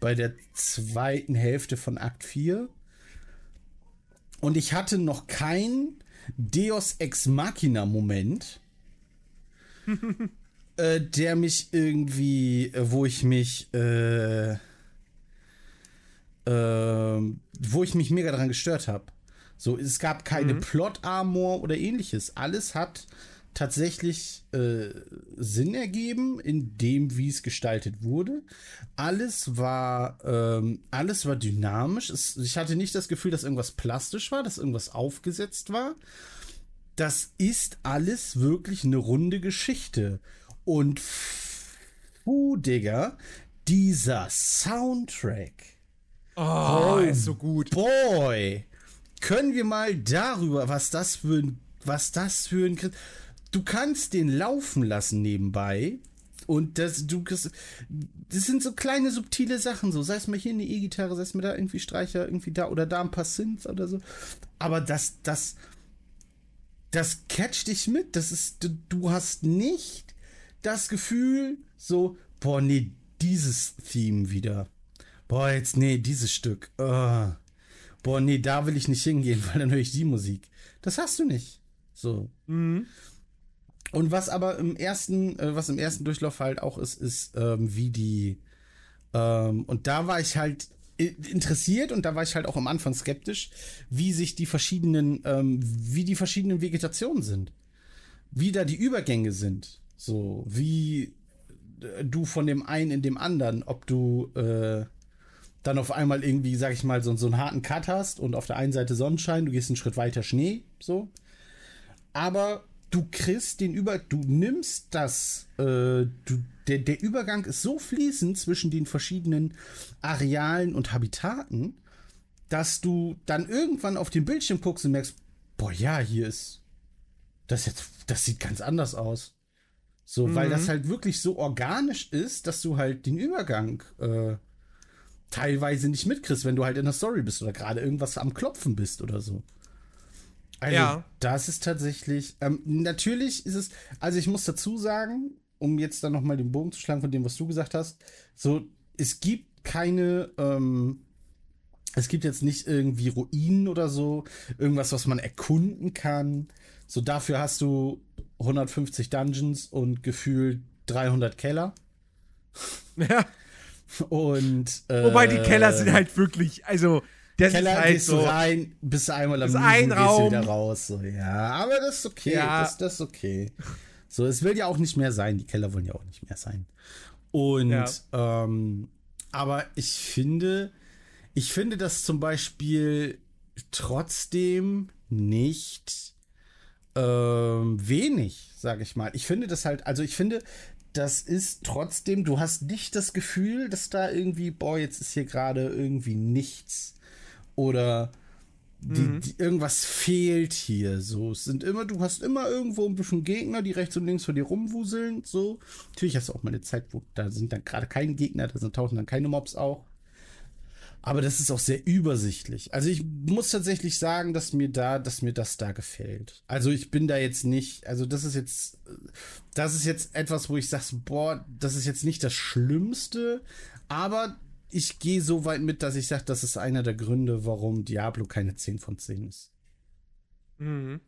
bei der zweiten Hälfte von Akt 4. Und ich hatte noch keinen Deus Ex Machina Moment, [laughs] äh, der mich irgendwie, äh, wo ich mich, äh, äh, wo ich mich mega daran gestört habe. So, es gab keine mhm. Plot-Armor oder ähnliches. Alles hat tatsächlich äh, Sinn ergeben in dem, wie es gestaltet wurde. Alles war, ähm, alles war dynamisch. Es, ich hatte nicht das Gefühl, dass irgendwas plastisch war, dass irgendwas aufgesetzt war. Das ist alles wirklich eine runde Geschichte. Und puh, Digga, dieser Soundtrack. Oh, oh ist so gut. Boy, können wir mal darüber, was das für ein, was das für ein, du kannst den laufen lassen nebenbei und das, du, das sind so kleine subtile Sachen, so sei es mal hier eine E-Gitarre, sei es mal da irgendwie Streicher, irgendwie da oder da ein paar Synths oder so. Aber das, das, das catcht dich mit. Das ist, du, du hast nicht das Gefühl, so, boah, nee, dieses Theme wieder. Boah, jetzt, nee, dieses Stück. Oh. Boah, nee, da will ich nicht hingehen, [laughs] weil dann höre ich die Musik. Das hast du nicht. So. Mhm. Und was aber im ersten, äh, was im ersten Durchlauf halt auch ist, ist, ähm, wie die, ähm, und da war ich halt interessiert und da war ich halt auch am Anfang skeptisch, wie sich die verschiedenen, ähm, wie die verschiedenen Vegetationen sind. Wie da die Übergänge sind. So, wie äh, du von dem einen in dem anderen, ob du äh, dann auf einmal irgendwie, sag ich mal, so, so einen harten Cut hast und auf der einen Seite Sonnenschein, du gehst einen Schritt weiter Schnee, so. Aber du kriegst den Über, du nimmst das, äh, du, der, der Übergang ist so fließend zwischen den verschiedenen Arealen und Habitaten, dass du dann irgendwann auf den Bildschirm guckst und merkst, boah, ja, hier ist, das jetzt, das sieht ganz anders aus. So, mhm. weil das halt wirklich so organisch ist, dass du halt den Übergang äh, teilweise nicht mitkriegst, wenn du halt in der Story bist oder gerade irgendwas am Klopfen bist oder so. Also, ja. das ist tatsächlich. Ähm, natürlich ist es. Also, ich muss dazu sagen, um jetzt dann nochmal den Bogen zu schlagen von dem, was du gesagt hast. So, es gibt keine. Ähm, es gibt jetzt nicht irgendwie Ruinen oder so. Irgendwas, was man erkunden kann. So, dafür hast du 150 Dungeons und gefühlt 300 Keller. [laughs] Ja. Und. Äh, Wobei die Keller sind halt wirklich. Also das Keller ist halt gehst so, du rein, bist einmal am ein Raum. wieder raus. So, ja, aber das ist okay. Ja. Das, das ist okay. So, es will ja auch nicht mehr sein. Die Keller wollen ja auch nicht mehr sein. Und, ja. ähm, aber ich finde, ich finde das zum Beispiel trotzdem nicht ähm, wenig, sage ich mal. Ich finde das halt, also ich finde, das ist trotzdem, du hast nicht das Gefühl, dass da irgendwie, boah, jetzt ist hier gerade irgendwie nichts oder die, mhm. die, irgendwas fehlt hier. So, es sind immer, du hast immer irgendwo ein bisschen Gegner, die rechts und links vor dir rumwuseln. So, natürlich hast du auch mal eine Zeit, wo da sind dann gerade keine Gegner, da sind tauchen dann keine Mobs auch. Aber das ist auch sehr übersichtlich. Also ich muss tatsächlich sagen, dass mir da, dass mir das da gefällt. Also ich bin da jetzt nicht, also das ist jetzt, das ist jetzt etwas, wo ich sage, boah, das ist jetzt nicht das Schlimmste, aber ich gehe so weit mit, dass ich sage, das ist einer der Gründe, warum Diablo keine 10 von 10 ist. Mhm.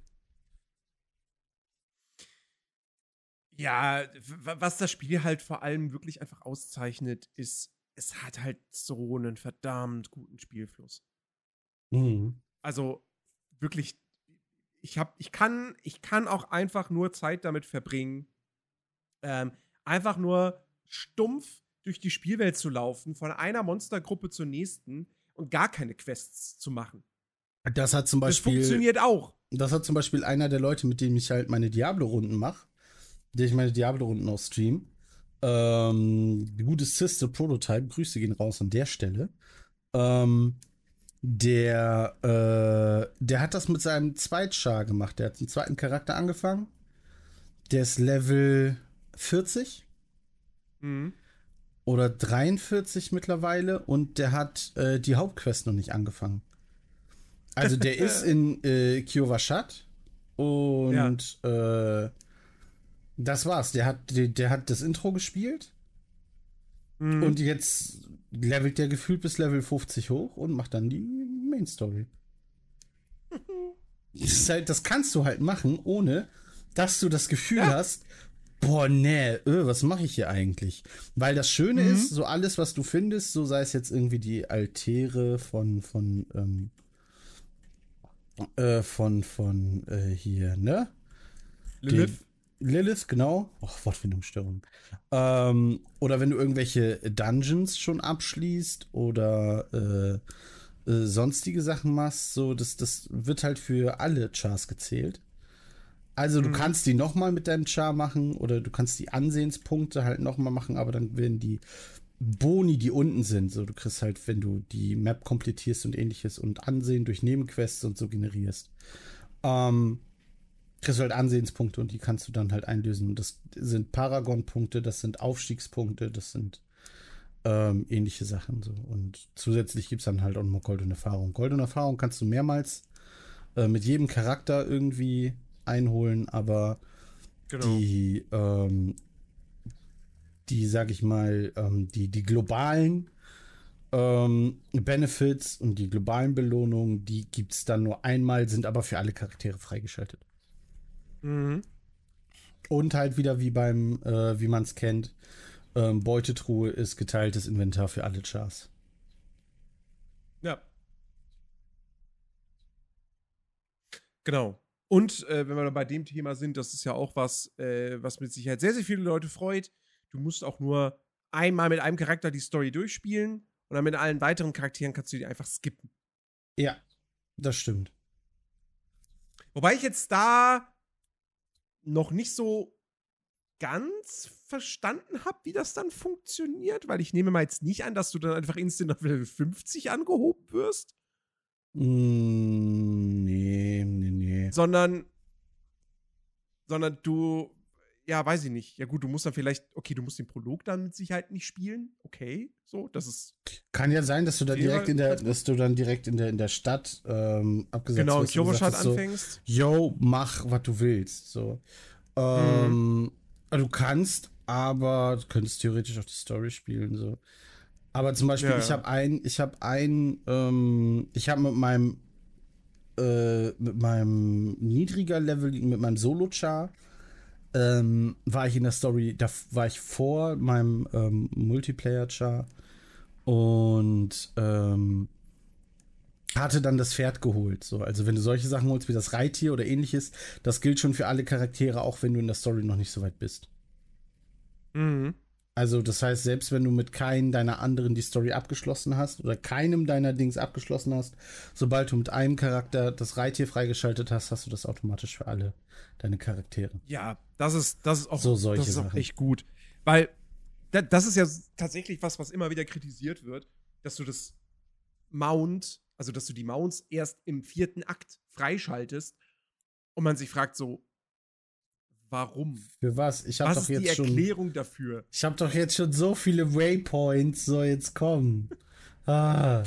Ja, was das Spiel halt vor allem wirklich einfach auszeichnet, ist, es hat halt so einen verdammt guten Spielfluss. Mhm. Also wirklich, ich hab, ich kann, ich kann auch einfach nur Zeit damit verbringen, ähm, einfach nur stumpf durch die Spielwelt zu laufen, von einer Monstergruppe zur nächsten und gar keine Quests zu machen. Das hat zum Beispiel. Das funktioniert auch. Das hat zum Beispiel einer der Leute, mit denen ich halt meine Diablo-Runden mache, der ich meine Diablo-Runden auch stream. Ähm, die gute Sister Prototype, Grüße gehen raus an der Stelle. Ähm, der, äh, der hat das mit seinem Zweitschar gemacht. Der hat einen zweiten Charakter angefangen. Der ist Level 40. Mhm oder 43 mittlerweile und der hat äh, die Hauptquest noch nicht angefangen. Also der [laughs] ist in äh, Kiovashat und ja. äh, das war's. Der hat, der, der, hat das Intro gespielt Mhm. Und jetzt levelt der gefühlt bis Level 50 hoch und macht dann die Main Story. [laughs] das, halt, das, kannst du halt machen, ohne dass du das Gefühl ja. hast, boah, nee, öh, was mache ich hier eigentlich? Weil das Schöne mhm. ist, so alles, was du findest, so sei es jetzt irgendwie die Altäre von, von, ähm, äh, von, von, äh, hier, ne? Lilith. Lilith, genau. Och, Wortfindungsstörung. Ähm, oder wenn du irgendwelche Dungeons schon abschließt oder äh, äh, sonstige Sachen machst, so, das, das wird halt für alle Chars gezählt. Also du mhm. kannst die nochmal mit deinem Char machen oder du kannst die Ansehenspunkte halt nochmal machen, aber dann werden die Boni, die unten sind, so du kriegst halt, wenn du die Map komplettierst und ähnliches und Ansehen durch Nebenquests und so generierst, ähm, kriegst du halt Ansehenspunkte und die kannst du dann halt einlösen. Und das sind Paragon-Punkte, das sind Aufstiegspunkte, das sind ähm, ähnliche Sachen so. Und zusätzlich gibt es dann halt auch noch Goldene Erfahrung. Goldene Erfahrung kannst du mehrmals äh, mit jedem Charakter irgendwie einholen, aber genau. die, ähm, die, sag ich mal, ähm, die, die globalen ähm, Benefits und die globalen Belohnungen, die gibt es dann nur einmal, sind aber für alle Charaktere freigeschaltet. Mhm. Und halt wieder wie beim, äh, wie man es kennt, ähm, Beutetruhe ist geteiltes Inventar für alle Chars. Ja. Genau. Und äh, wenn wir dann bei dem Thema sind, das ist ja auch was, äh, was mit Sicherheit sehr, sehr viele Leute freut. Du musst auch nur einmal mit einem Charakter die Story durchspielen und dann mit allen weiteren Charakteren kannst du die einfach skippen. Ja, das stimmt. Wobei ich jetzt da noch nicht so ganz verstanden habe, wie das dann funktioniert, weil ich nehme mal jetzt nicht an, dass du dann einfach instant auf Level 50 angehoben wirst. Mm, nee, nee, Sondern, sondern du, ja, weiß ich nicht. Ja, gut, du musst dann vielleicht, okay, du musst den Prolog dann mit Sicherheit nicht spielen. Okay, so, das ist. Kann ja sein, dass du dann direkt in der, dass du dann direkt in der, in der Stadt ähm, abgesetzt genau, wirst. Genau, in Kyoboshad anfängst. So, Yo, mach, was du willst. So. Ähm, mhm. Du kannst, aber du könntest theoretisch auch die Story spielen. So. Aber zum Beispiel, ja, ich habe ein, ich habe ein, ähm, ich habe mit meinem, äh, mit meinem niedriger Level, mit meinem Solo-Char, ähm, war ich in der Story, da war ich vor meinem ähm, Multiplayer-Char und ähm, hatte dann das Pferd geholt. So, also wenn du solche Sachen holst wie das Reittier oder ähnliches, das gilt schon für alle Charaktere, auch wenn du in der Story noch nicht so weit bist. Mhm. Also das heißt, selbst wenn du mit keinem deiner anderen die Story abgeschlossen hast oder keinem deiner Dings abgeschlossen hast, sobald du mit einem Charakter das Reittier freigeschaltet hast, hast du das automatisch für alle deine Charaktere. Ja, das ist das ist auch so solche das ist auch echt gut, weil das ist ja tatsächlich was, was immer wieder kritisiert wird, dass du das Mount also dass du die Mounts erst im vierten Akt freischaltest und man sich fragt so, warum? Für was? Ich habe doch jetzt die Erklärung schon, dafür? Ich habe doch jetzt schon so viele Waypoints, so jetzt kommen. ah.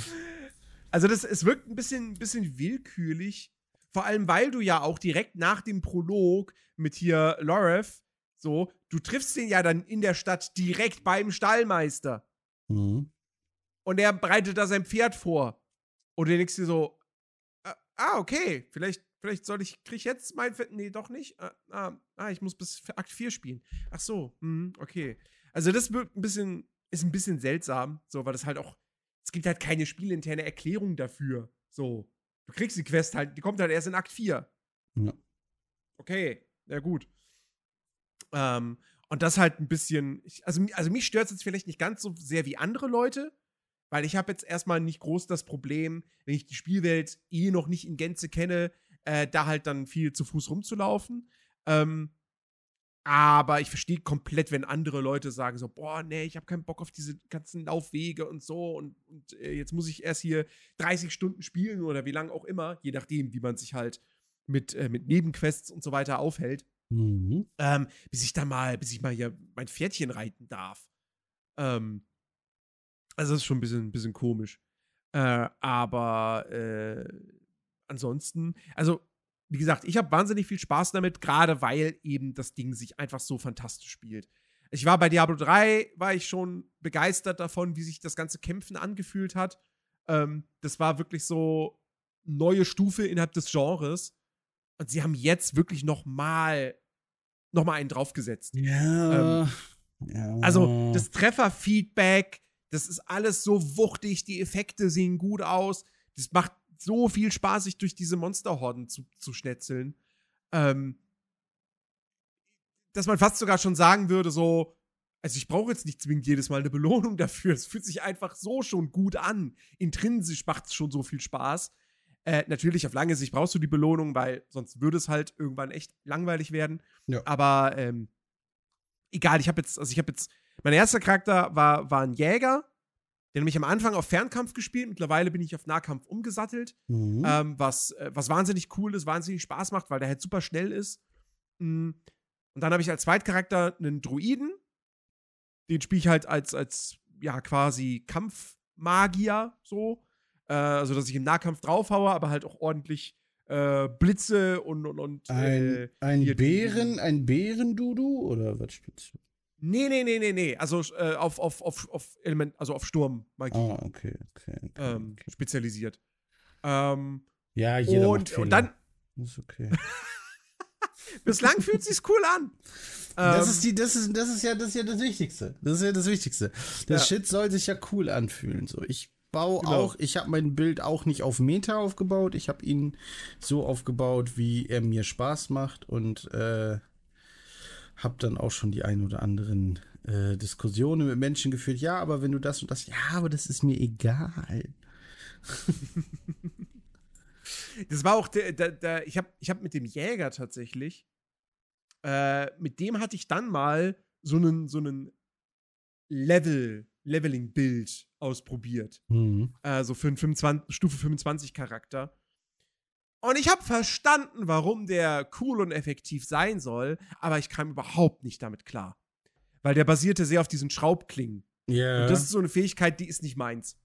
Also das, es wirkt ein bisschen, bisschen willkürlich, vor allem weil du ja auch direkt nach dem Prolog mit hier Loreth, so, du triffst den ja dann in der Stadt direkt beim Stallmeister. Mhm. Und er bereitet da sein Pferd vor. Und du denkst dir so, ah, ah, okay, vielleicht, vielleicht soll ich, krieg ich jetzt mein Fit? Nee, doch nicht. Ah, ah, ah, ich muss bis Akt 4 spielen. Ach so, mh, okay. Also das wird ein bisschen, ist ein bisschen seltsam, so, weil das halt auch, es gibt halt keine spielinterne Erklärung dafür. So. Du kriegst die Quest halt, die kommt halt erst in Akt 4. Ja. Okay, ja gut. Ähm, und das halt ein bisschen, also, also mich stört es jetzt vielleicht nicht ganz so sehr wie andere Leute, weil ich habe jetzt erstmal nicht groß das Problem, wenn ich die Spielwelt eh noch nicht in Gänze kenne, äh, da halt dann viel zu Fuß rumzulaufen. Ähm, aber ich verstehe komplett, wenn andere Leute sagen so, boah, nee, ich habe keinen Bock auf diese ganzen Laufwege und so und, und äh, jetzt muss ich erst hier 30 Stunden spielen oder wie lange auch immer, je nachdem, wie man sich halt mit, äh, mit Nebenquests und so weiter aufhält. Mhm. Ähm, bis ich da mal, bis ich mal hier mein Pferdchen reiten darf. Ähm, also, das ist schon ein bisschen, ein bisschen komisch. Äh, aber äh, ansonsten, also, wie gesagt, ich habe wahnsinnig viel Spaß damit, gerade weil eben das Ding sich einfach so fantastisch spielt. Ich war bei Diablo 3, war ich schon begeistert davon, wie sich das ganze Kämpfen angefühlt hat. Ähm, das war wirklich so neue Stufe innerhalb des Genres. Und sie haben jetzt wirklich noch mal, noch mal einen draufgesetzt. Ja. Ähm, ja. Also das Trefferfeedback, das ist alles so wuchtig, die Effekte sehen gut aus. Das macht so viel Spaß, sich durch diese Monsterhorden zu, zu schnetzeln. Ähm, dass man fast sogar schon sagen würde, so, also ich brauche jetzt nicht zwingend jedes Mal eine Belohnung [laughs] dafür. Es fühlt sich einfach so schon gut an. Intrinsisch macht es schon so viel Spaß. Äh, natürlich, auf lange Sicht brauchst du die Belohnung, weil sonst würde es halt irgendwann echt langweilig werden. Ja. Aber ähm, egal, ich habe jetzt, also ich habe jetzt, mein erster Charakter war, war ein Jäger. Den habe ich am Anfang auf Fernkampf gespielt. Mittlerweile bin ich auf Nahkampf umgesattelt. Mhm. Ähm, was, äh, was wahnsinnig cool ist, wahnsinnig Spaß macht, weil der halt super schnell ist. Mm. Und dann habe ich als Zweitcharakter einen Druiden. Den spiele ich halt als, als ja, quasi Kampfmagier so. Äh, also, dass ich im Nahkampf draufhaue, aber halt auch ordentlich äh, Blitze und. und, und ein äh, ein Bären, ein Bärendudu oder was spielst du? Nee, nee, nee, nee, nee. Also äh, auf, auf, auf, auf Element, also auf Sturmmagie Ah, okay, okay. okay, ähm, okay. spezialisiert. Ähm, Ja, jeder macht und, Fehler. und dann, ist okay. [laughs] bislang fühlt sich's cool an. Das Ähm, ist die, das ist, das ist ja, das ist ja das Wichtigste. Das ist ja das Wichtigste. Das Ja. Shit soll sich ja cool anfühlen. So, ich baue Genau. auch, ich habe mein Bild auch nicht auf Meta aufgebaut. Ich habe ihn so aufgebaut, wie er mir Spaß macht und äh, habe dann auch schon die ein oder anderen äh, Diskussionen mit Menschen geführt. Ja, aber wenn du das und das, ja, aber das ist mir egal. [laughs] Das war auch der, der, der ich habe ich hab mit dem Jäger tatsächlich, äh, mit dem hatte ich dann mal so einen so einen Level, Leveling-Bild ausprobiert. Hm. Äh, so für einen 25, Stufe 25 Charakter. Und ich habe verstanden, warum der cool und effektiv sein soll, aber ich kam überhaupt nicht damit klar. Weil der basierte sehr auf diesen Schraubklingen. Ja. Und das ist so eine Fähigkeit, die ist nicht meins.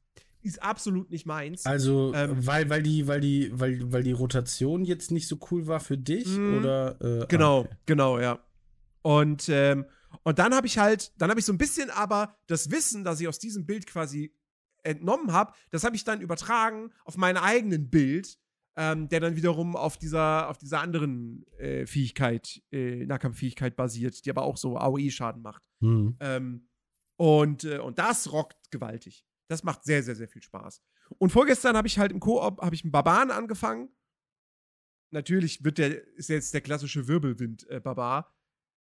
Die ist absolut nicht meins. Also, Ähm, weil, weil, die, weil, die, weil, weil die Rotation jetzt nicht so cool war für dich? Mhm. Oder? Äh, Genau, ah, okay. genau, ja. Und, ähm, und dann habe ich halt, dann habe ich so ein bisschen aber das Wissen, das ich aus diesem Bild quasi entnommen habe, das habe ich dann übertragen auf meinen eigenen Bild, ähm, der dann wiederum auf dieser, auf dieser anderen äh, Fähigkeit, äh, Nahkampffähigkeit basiert, die aber auch so AOE-Schaden macht. Hm. Ähm, und, äh, und das rockt gewaltig. Das macht sehr, sehr, sehr viel Spaß. Und vorgestern habe ich halt im Koop, habe ich einen Barbaren angefangen. Natürlich wird der, ist jetzt der klassische Wirbelwind-Barbar.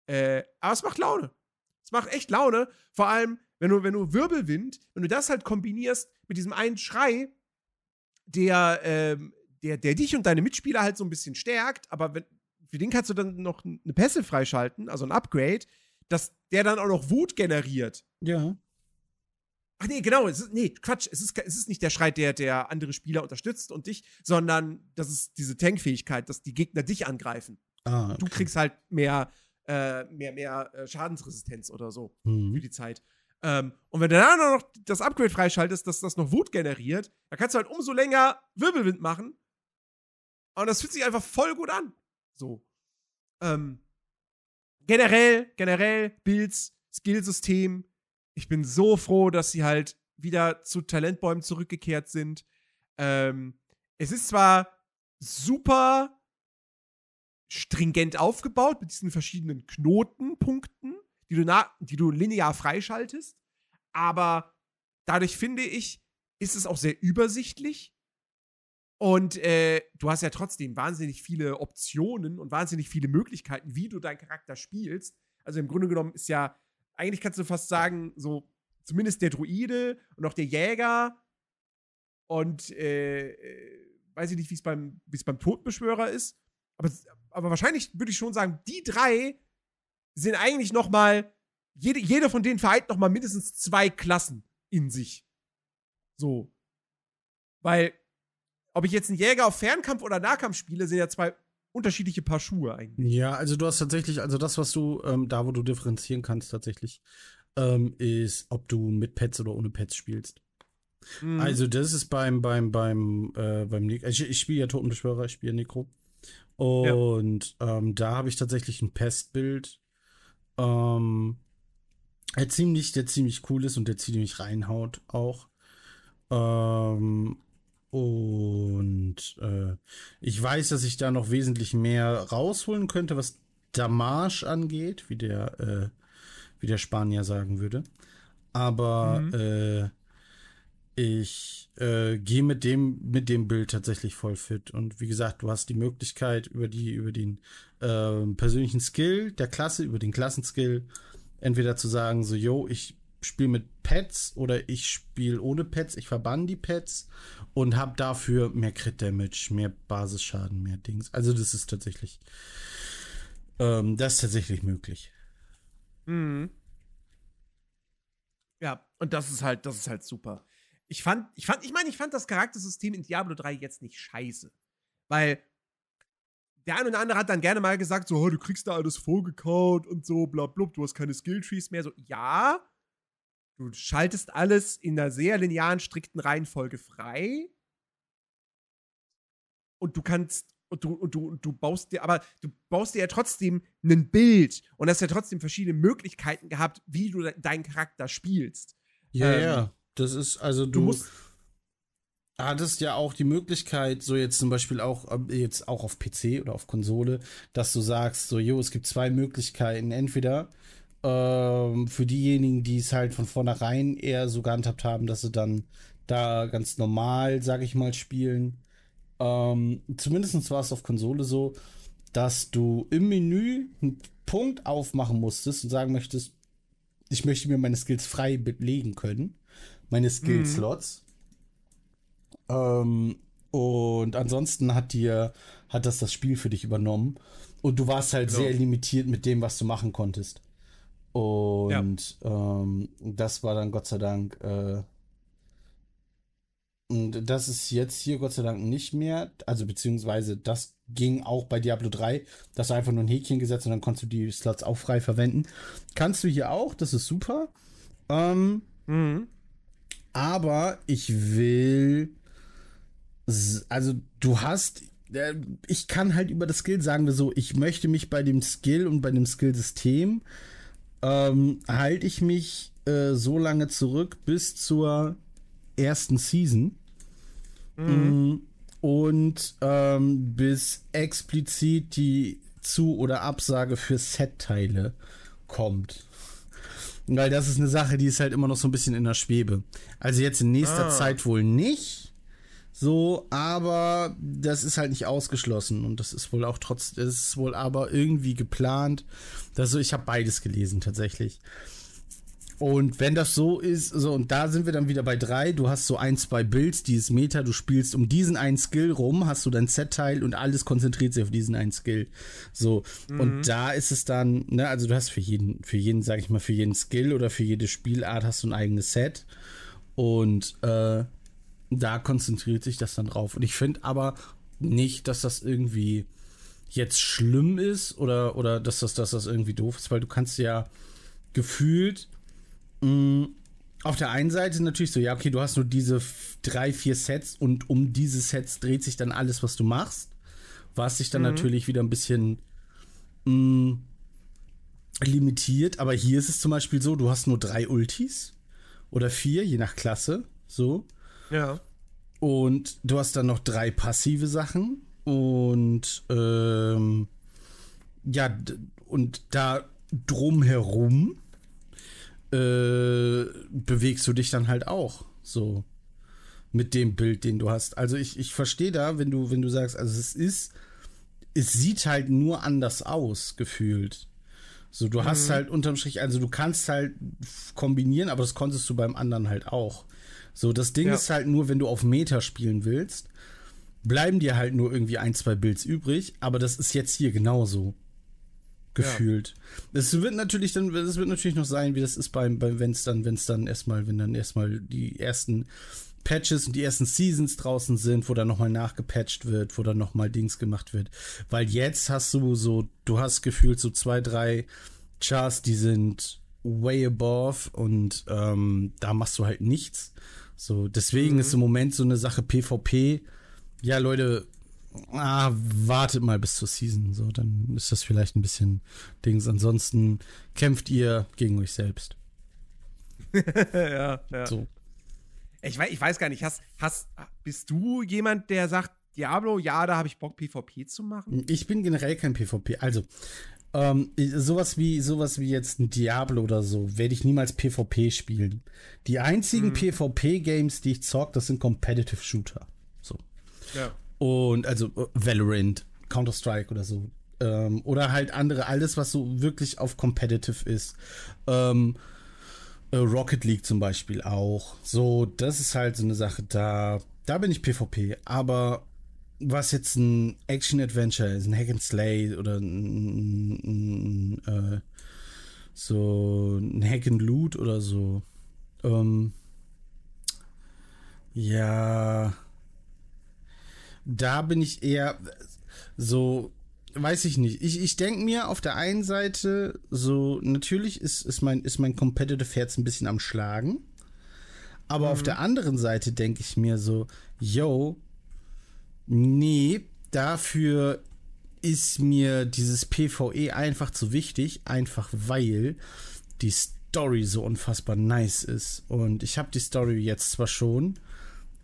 Äh, aber es macht Laune. Es macht echt Laune. Vor allem, wenn du, wenn du Wirbelwind, wenn du das halt kombinierst mit diesem einen Schrei, der, ähm, der, der dich und deine Mitspieler halt so ein bisschen stärkt, aber wenn, für den kannst du dann noch eine Pässe freischalten, also ein Upgrade, dass der dann auch noch Wut generiert. Ja. Ach nee, genau, es ist, nee, Quatsch, es ist, es ist nicht der Schrei, der, der andere Spieler unterstützt und dich, sondern das ist diese Tankfähigkeit, dass die Gegner dich angreifen. Ah, Du kriegst halt mehr, äh, mehr, mehr äh, Schadensresistenz oder so für Hm. die Zeit. Ähm, und wenn du dann noch das Upgrade freischaltest, dass das noch Wut generiert, dann kannst du halt umso länger Wirbelwind machen. Und das fühlt sich einfach voll gut an. So. Ähm, generell, generell, Builds, Skillsystem. Ich bin so froh, dass sie halt wieder zu Talentbäumen zurückgekehrt sind. Ähm, es ist zwar super stringent aufgebaut mit diesen verschiedenen Knotenpunkten, die du, die du linear freischaltest, aber dadurch finde ich, ist es auch sehr übersichtlich. Und äh, du hast ja trotzdem wahnsinnig viele Optionen und wahnsinnig viele Möglichkeiten, wie du deinen Charakter spielst. Also im Grunde genommen ist ja, eigentlich kannst du fast sagen, so zumindest der Druide und auch der Jäger und äh, äh, weiß ich nicht, wie es beim, wie's beim Todbeschwörer ist. Aber, aber wahrscheinlich würde ich schon sagen, die drei sind eigentlich noch mal jede, jede von denen vereint noch mal mindestens zwei Klassen in sich. So. Weil, ob ich jetzt einen Jäger auf Fernkampf oder Nahkampf spiele, sind ja zwei unterschiedliche Paar Schuhe eigentlich. Ja, also du hast tatsächlich, also das, was du, ähm, da wo du differenzieren kannst tatsächlich, ähm, ist, ob du mit Pets oder ohne Pets spielst. Mhm. Also das ist beim, beim, beim, äh, beim Nek ich, ich spiele ja Totenbeschwörer, ich spiele Necro. Und ähm, da habe ich tatsächlich ein Pestbild. Ähm, der ziemlich, der ziemlich cool ist und der ziemlich reinhaut auch. Ähm, und äh, ich weiß, dass ich da noch wesentlich mehr rausholen könnte, was Damage angeht, wie der, äh, wie der Spanier sagen würde. Aber mhm. äh, ich äh, gehe mit dem, mit dem Bild tatsächlich voll fit. Und wie gesagt, du hast die Möglichkeit über die, über den äh, persönlichen Skill der Klasse, über den Klassenskill, entweder zu sagen, so, yo, ich spiele mit Pets oder ich spiele ohne Pets, ich verbann die Pets und habe dafür mehr Crit Damage, mehr Basisschaden, mehr Dings. Also das ist tatsächlich, ähm, das ist tatsächlich möglich. Mhm. Ja, und das ist halt, das ist halt super. Ich fand, ich fand, ich meine, ich fand das Charaktersystem in Diablo 3 jetzt nicht scheiße. Weil der eine oder andere hat dann gerne mal gesagt, so, oh, du kriegst da alles vorgekaut und so, bla, bla, du hast keine Skilltrees mehr. So, ja, du schaltest alles in einer sehr linearen, strikten Reihenfolge frei. Und du kannst, und du, und du, und du baust dir, aber du baust dir ja trotzdem ein Bild und hast ja trotzdem verschiedene Möglichkeiten gehabt, wie du deinen Charakter spielst. Ja, ähm, ja. Das ist, also du, du musst hattest ja auch die Möglichkeit, so jetzt zum Beispiel auch, äh, jetzt auch auf PC oder auf Konsole, dass du sagst, so, jo, es gibt zwei Möglichkeiten. Entweder ähm, für diejenigen, die es halt von vornherein eher so gehandhabt haben, dass sie dann da ganz normal, sag ich mal, spielen. Ähm, zumindest war es auf Konsole so, dass du im Menü einen Punkt aufmachen musstest und sagen möchtest, ich möchte mir meine Skills frei belegen können. Meine Skill-Slots. Mhm. Ähm, und ansonsten hat dir, hat das das Spiel für dich übernommen. Und du warst halt genau. sehr limitiert mit dem, was du machen konntest. Und ja. ähm, das war dann Gott sei Dank. Äh, und das ist jetzt hier Gott sei Dank nicht mehr. Also beziehungsweise das ging auch bei Diablo 3. Das du einfach nur ein Häkchen gesetzt und dann konntest du die Slots auch frei verwenden. Kannst du hier auch, das ist super. Ähm, mhm. Aber ich will also du hast, äh, ich kann halt über das Skill sagen wir so, ich möchte mich bei dem Skill und bei dem Skillsystem ähm, halte ich mich äh, so lange zurück bis zur ersten Season. Mhm. Mm, und ähm, bis explizit die Zu- oder Absage für Set-Teile kommt. Weil das ist eine Sache, die ist halt immer noch so ein bisschen in der Schwebe. Also jetzt in nächster ah. Zeit wohl nicht. So, aber das ist halt nicht ausgeschlossen und das ist wohl auch trotz, das ist wohl aber irgendwie geplant. Also ich habe beides gelesen tatsächlich. Und wenn das so ist, so und da sind wir dann wieder bei drei, du hast so ein, zwei Builds, dieses Meta, du spielst um diesen einen Skill rum, hast du dein Set-Teil und alles konzentriert sich auf diesen einen Skill. So, mhm. und da ist es dann, ne, also du hast für jeden, für jeden, sag ich mal, für jeden Skill oder für jede Spielart hast du ein eigenes Set. Und äh, da konzentriert sich das dann drauf. Und ich finde aber nicht, dass das irgendwie jetzt schlimm ist oder, oder dass, das, dass das irgendwie doof ist, weil du kannst ja gefühlt mh, mm, auf der einen Seite natürlich so, ja, okay, du hast nur diese drei, vier Sets und um diese Sets dreht sich dann alles, was du machst. Was sich dann mhm. natürlich wieder ein bisschen mh, mm, limitiert. Aber hier ist es zum Beispiel so, du hast nur drei Ultis oder vier, je nach Klasse. So. Ja. Und du hast dann noch drei passive Sachen. Und ähm, ja, und da drumherum äh, bewegst du dich dann halt auch so mit dem Bild, den du hast. Also ich, ich verstehe da, wenn du, wenn du sagst, also es ist, es sieht halt nur anders aus, gefühlt. So, du mhm. hast halt unterm Strich, also du kannst halt kombinieren, aber das konntest du beim anderen halt auch. So, das Ding ja. ist halt nur, wenn du auf Meta spielen willst, bleiben dir halt nur irgendwie ein, zwei Builds übrig, aber das ist jetzt hier genauso gefühlt. Es ja. wird natürlich dann, es wird natürlich noch sein, wie das ist beim, beim wenn es dann, wenn es dann erstmal, wenn dann erstmal die ersten Patches und die ersten Seasons draußen sind, wo dann nochmal nachgepatcht wird, wo dann nochmal Dings gemacht wird. Weil jetzt hast du so, du hast gefühlt so zwei, drei Chars, die sind way above und ähm, da machst du halt nichts. So, deswegen mhm. ist im Moment so eine Sache PvP. Ja, Leute, ah, wartet mal bis zur Season. So, dann ist das vielleicht ein bisschen Dings. Ansonsten kämpft ihr gegen euch selbst. [laughs] ja, ja. So. Ich weiß, ich weiß gar nicht, hast, hast, bist du jemand, der sagt, Diablo, ja, da habe ich Bock, PvP zu machen? Ich bin generell kein PvP. Also, ähm, sowas wie sowas wie jetzt ein Diablo oder so werde ich niemals PvP spielen. Die einzigen mhm. PvP-Games, die ich zock, das sind Competitive Shooter. So. Ja. Und also äh, Valorant, Counter-Strike oder so. Ähm, oder halt andere, alles, was so wirklich auf Competitive ist. Ähm, äh, Rocket League zum Beispiel auch. So, das ist halt so eine Sache, da, da bin ich PvP. Aber was jetzt ein Action-Adventure ist, ein Hack and Slay oder ein, ein, ein äh, so ein Hack and Loot oder so. Ähm, ja, da bin ich eher so, weiß ich nicht. Ich, ich denke mir auf der einen Seite so, natürlich ist, ist, mein, ist mein Competitive Herz ein bisschen am Schlagen. Aber mhm. auf der anderen Seite denke ich mir so, yo, nee, dafür ist mir dieses PvE einfach zu wichtig, einfach weil die Story so unfassbar nice ist. Und ich habe die Story jetzt zwar schon,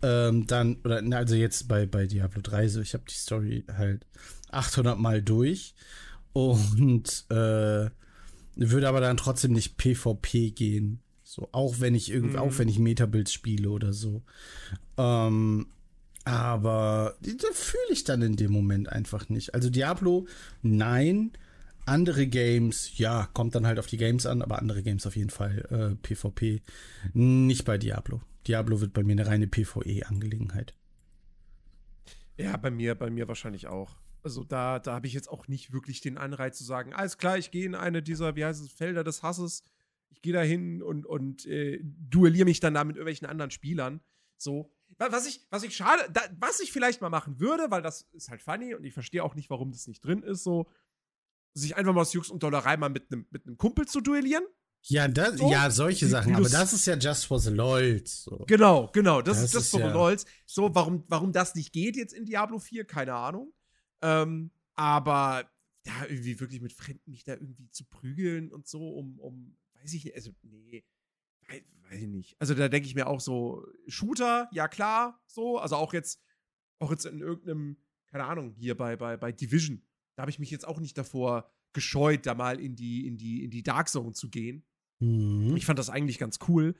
ähm, dann, oder also jetzt bei, bei Diablo 3 so, ich habe die Story halt 800 Mal durch und äh, würde aber dann trotzdem nicht PvP gehen. So, auch wenn ich irgendwie, mhm. auch wenn ich Metabuilds spiele oder so. Ähm, aber da fühle ich dann in dem Moment einfach nicht. Also Diablo, nein. Andere Games, ja, kommt dann halt auf die Games an, aber andere Games auf jeden Fall äh, PvP. Nicht bei Diablo. Diablo wird bei mir eine reine PvE-Angelegenheit. Ja, bei mir, bei mir wahrscheinlich auch. Also da, da habe ich jetzt auch nicht wirklich den Anreiz zu sagen, alles klar, ich gehe in eine dieser, wie heißt es, Felder des Hasses. Ich gehe da hin und, und äh, duelliere mich dann da mit irgendwelchen anderen Spielern. So, was ich, was ich schade, da, was ich vielleicht mal machen würde, weil das ist halt funny und ich verstehe auch nicht, warum das nicht drin ist, so, sich einfach mal aus Jux und Dollerei mal mit einem mit Kumpel zu duellieren. Ja, das, so. ja, solche Sachen, aber das ist ja just for the lols. So. Genau, genau, das, das ist just for ja. the lols. So, warum, warum das nicht geht jetzt in Diablo 4, keine Ahnung. Ähm, aber ja, irgendwie wirklich mit Fremden mich da irgendwie zu prügeln und so, um, um, weiß ich nicht, also, nee, weiß ich nicht. Also da denke ich mir auch so, Shooter, ja klar, so. Also auch jetzt, auch jetzt in irgendeinem, keine Ahnung, hier bei, bei, bei Division, da habe ich mich jetzt auch nicht davor gescheut, da mal in die, in die, in die Dark Zone zu gehen. Mhm. Ich fand das eigentlich ganz cool.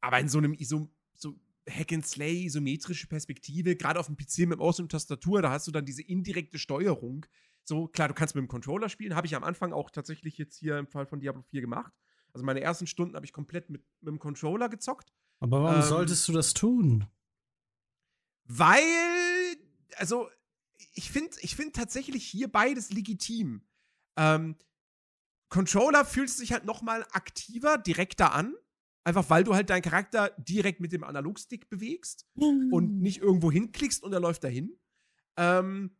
Aber in so einem Iso, so Hack and Slay, isometrische Perspektive, gerade auf dem PC mit Maus und Tastatur, da hast du dann diese indirekte Steuerung. So, klar, du kannst mit dem Controller spielen, habe ich am Anfang auch tatsächlich jetzt hier im Fall von Diablo 4 gemacht. Also meine ersten Stunden habe ich komplett mit, mit dem Controller gezockt. Aber warum ähm, solltest du das tun? Weil, also, ich finde ich find tatsächlich hier beides legitim. Ähm, Controller fühlt sich halt noch mal aktiver, direkter an. Einfach weil du halt deinen Charakter direkt mit dem Analogstick bewegst und nicht irgendwo hinklickst und er läuft dahin. Ähm,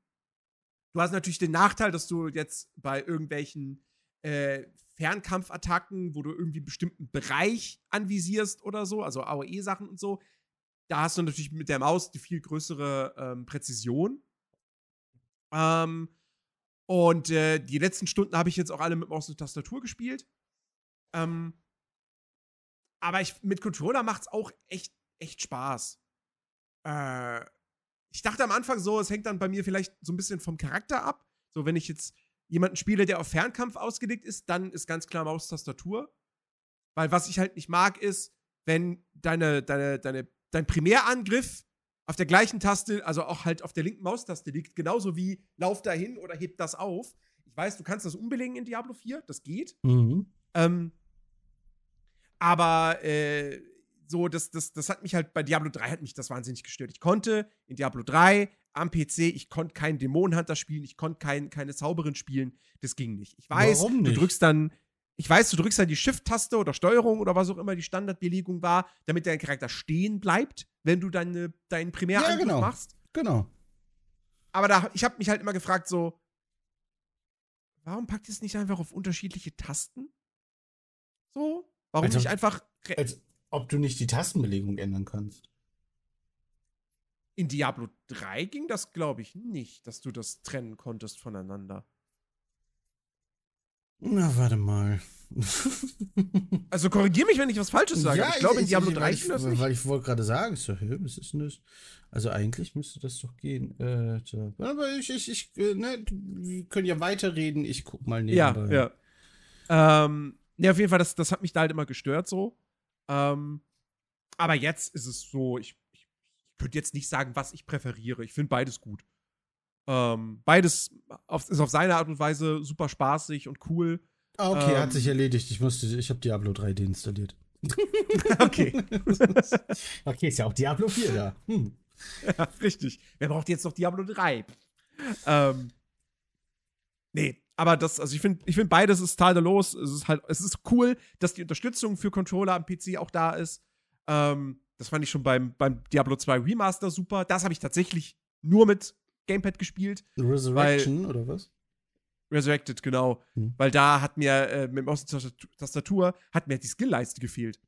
du hast natürlich den Nachteil, dass du jetzt bei irgendwelchen äh, Fernkampfattacken, wo du irgendwie einen bestimmten Bereich anvisierst oder so, also AOE-Sachen und so, da hast du natürlich mit der Maus die viel größere ähm, Präzision. Ähm, und äh, die letzten Stunden habe ich jetzt auch alle mit Maus und Tastatur gespielt. Ähm, aber ich, mit Controller macht es auch echt, echt Spaß. Äh, ich dachte am Anfang so, es hängt dann bei mir vielleicht so ein bisschen vom Charakter ab. So, wenn ich jetzt jemanden spiele, der auf Fernkampf ausgelegt ist, dann ist ganz klar Maustastatur. Weil was ich halt nicht mag, ist, wenn deine, deine, deine, dein Primärangriff auf der gleichen Taste, also auch halt auf der linken Maustaste liegt, genauso wie lauf dahin oder heb das auf. Ich weiß, du kannst das umbelegen in Diablo 4, das geht. Mhm. Ähm, aber äh, so, das, das, das hat mich halt, bei Diablo 3 hat mich das wahnsinnig gestört. Ich konnte in Diablo 3 am PC, ich konnte keinen Dämonenhunter spielen, ich konnte kein, keine Zauberin spielen. Das ging nicht. Ich weiß, Warum nicht? du drückst dann, ich weiß, du drückst dann die Shift-Taste oder Steuerung oder was auch immer die Standardbelegung war, damit dein Charakter stehen bleibt, wenn du deine, deinen Primärangriff ja, genau. machst. Genau. Aber da, ich habe mich halt immer gefragt, so, warum packt ihr es nicht einfach auf unterschiedliche Tasten? So? Warum also, nicht einfach. Als ob du nicht die Tastenbelegung ändern kannst. In Diablo 3 ging das, glaube ich, nicht, dass du das trennen konntest voneinander. Na, warte mal. [laughs] Also korrigier mich, wenn ich was Falsches sage. aber ich glaube, in Diablo 3 ich, ging das nicht. Weil ich wollte gerade sagen, so, hä, was ist denn das? Also eigentlich müsste das doch gehen. Äh, so. Aber ich, ich, ich, äh, ne, wir können ja weiterreden. Ich guck mal Ja, nebenbei. ja. Ähm, ja, auf jeden Fall, das, das hat mich da halt immer gestört so. Ähm, aber jetzt ist es so, ich könnte jetzt nicht sagen, was ich präferiere. Ich finde beides gut. Ähm, beides auf, ist auf seine Art und Weise super spaßig und cool. Ah, okay, Ähm. hat sich erledigt. Ich musste, ich habe Diablo 3 deinstalliert. [laughs] okay. [laughs] okay, ist ja auch Diablo 4 da. Hm. Ja, richtig. Wer braucht jetzt noch Diablo 3? Ähm, nee, aber das, also ich finde, ich finde beides ist tadellos. Es ist halt, es ist cool, dass die Unterstützung für Controller am PC auch da ist. Ähm, das fand ich schon beim, beim Diablo 2 Remaster super. Das habe ich tatsächlich nur mit Gamepad gespielt. Resurrection oder was? Resurrected, genau. Hm. Weil da hat mir äh, mit Maus und Tastatur hat mir die Skillleiste gefehlt.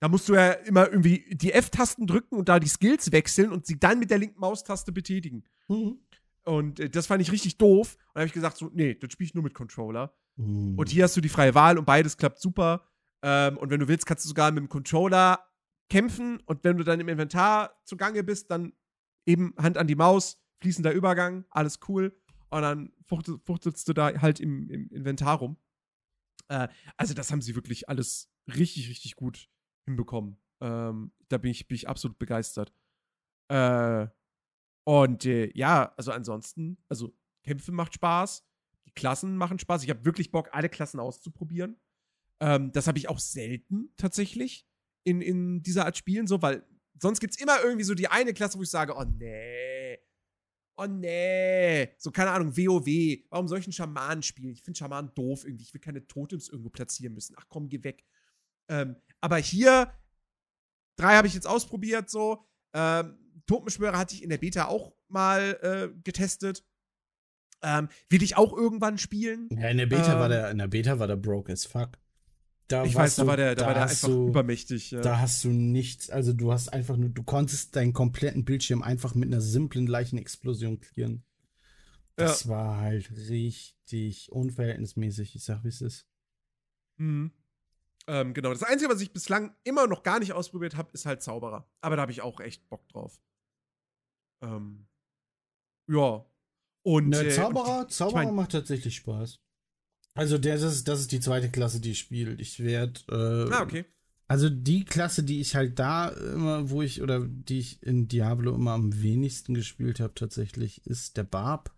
Da musst du ja immer irgendwie die F-Tasten drücken und da die Skills wechseln und sie dann mit der linken Maustaste betätigen. Mhm. Und äh, das fand ich richtig doof. Und da habe ich gesagt, so, nee, das spiele ich nur mit Controller. Mhm. Und hier hast du die freie Wahl und beides klappt super. Ähm, und wenn du willst, kannst du sogar mit dem Controller kämpfen. Und wenn du dann im Inventar zugange bist, dann eben Hand an die Maus, fließender Übergang, alles cool. Und dann fuchtel, fuchtelst du da halt im, im Inventar rum. Äh, also, das haben sie wirklich alles richtig, richtig gut hinbekommen. Ähm, da bin ich, bin ich absolut begeistert. Äh, und äh, ja, also ansonsten, also Kämpfe macht Spaß, die Klassen machen Spaß. Ich habe wirklich Bock, alle Klassen auszuprobieren. Ähm, das habe ich auch selten tatsächlich in, in dieser Art Spielen so, weil sonst gibt es immer irgendwie so die eine Klasse, wo ich sage, oh nee, oh nee, so keine Ahnung, WoW, warum soll ich einen Schamanen spielen? Ich finde Schamanen doof irgendwie, ich will keine Totems irgendwo platzieren müssen. Ach komm, geh weg. Ähm, aber hier, drei habe ich jetzt ausprobiert so. Ähm, Totenbeschwörer hatte ich in der Beta auch mal äh, getestet. Ähm, will ich auch irgendwann spielen. Ja, in der Beta Ähm, war der, in der Beta war der broke as fuck. Da ich weiß, da du- war der, da war der einfach du, übermächtig. Ja. Da hast du nichts, also du hast einfach nur, du konntest deinen kompletten Bildschirm einfach mit einer simplen Leichenexplosion clearen. Das war halt richtig unverhältnismäßig, ich sag, wie es ist. Mhm. Ähm, genau. Das Einzige, was ich bislang immer noch gar nicht ausprobiert habe, ist halt Zauberer. Aber da habe ich auch echt Bock drauf. Ähm, ja. Und Ne, äh, Zauberer, und Zauberer ich mein, macht tatsächlich Spaß. Also das ist, das ist die zweite Klasse, die ich spiele. Ich werde, äh, Ah, okay. also die Klasse, die ich halt da immer, wo ich, oder die ich in Diablo immer am wenigsten gespielt habe tatsächlich, ist der Barb.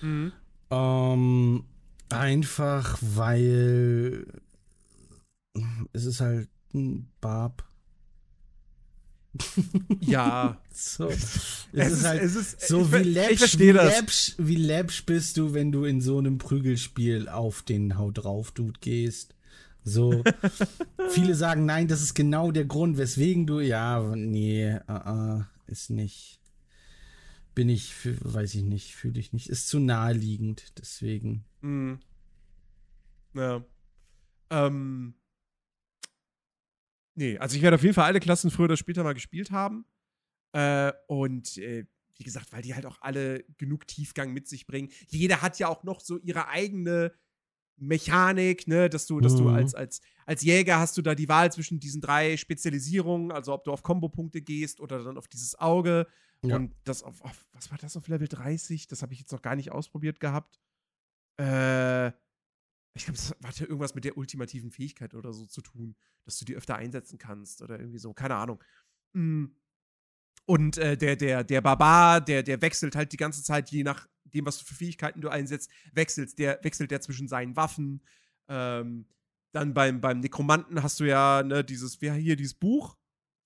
Mhm. Ähm, einfach weil es ist halt ein Barb. [laughs] Ja. So. Es, Es ist halt es ist, so ich, wie läppsch, wie, das. läppsch, wie läppsch bist du, wenn du in so einem Prügelspiel auf den Hau drauf Dude gehst. So. [laughs] Viele sagen, nein, das ist genau der Grund, weswegen du, ja, nee, uh -uh, ist nicht. Bin ich, weiß ich nicht, fühle ich nicht. Ist zu naheliegend, deswegen. Mhm. Ja. Ähm. Nee, also ich werde auf jeden Fall alle Klassen früher oder später mal gespielt haben. Äh, und äh, wie gesagt, weil die halt auch alle genug Tiefgang mit sich bringen. Jeder hat ja auch noch so ihre eigene Mechanik, ne, dass du, dass du Mhm. als, als, als Jäger hast du da die Wahl zwischen diesen drei Spezialisierungen, also ob du auf Kombopunkte gehst oder dann auf dieses Auge. Ja. Und das auf, auf, was war das auf Level 30? Das habe ich jetzt noch gar nicht ausprobiert gehabt. Äh, ich glaube, das hat ja irgendwas mit der ultimativen Fähigkeit oder so zu tun, dass du die öfter einsetzen kannst oder irgendwie so, keine Ahnung. Mm. Und äh, der, der, der Barbar, der, der wechselt halt die ganze Zeit, je nachdem, was du für Fähigkeiten du einsetzt, wechselt der, wechselt der zwischen seinen Waffen. Ähm, dann beim, beim Nekromanten hast du ja ne, dieses, wie hier, dieses Buch,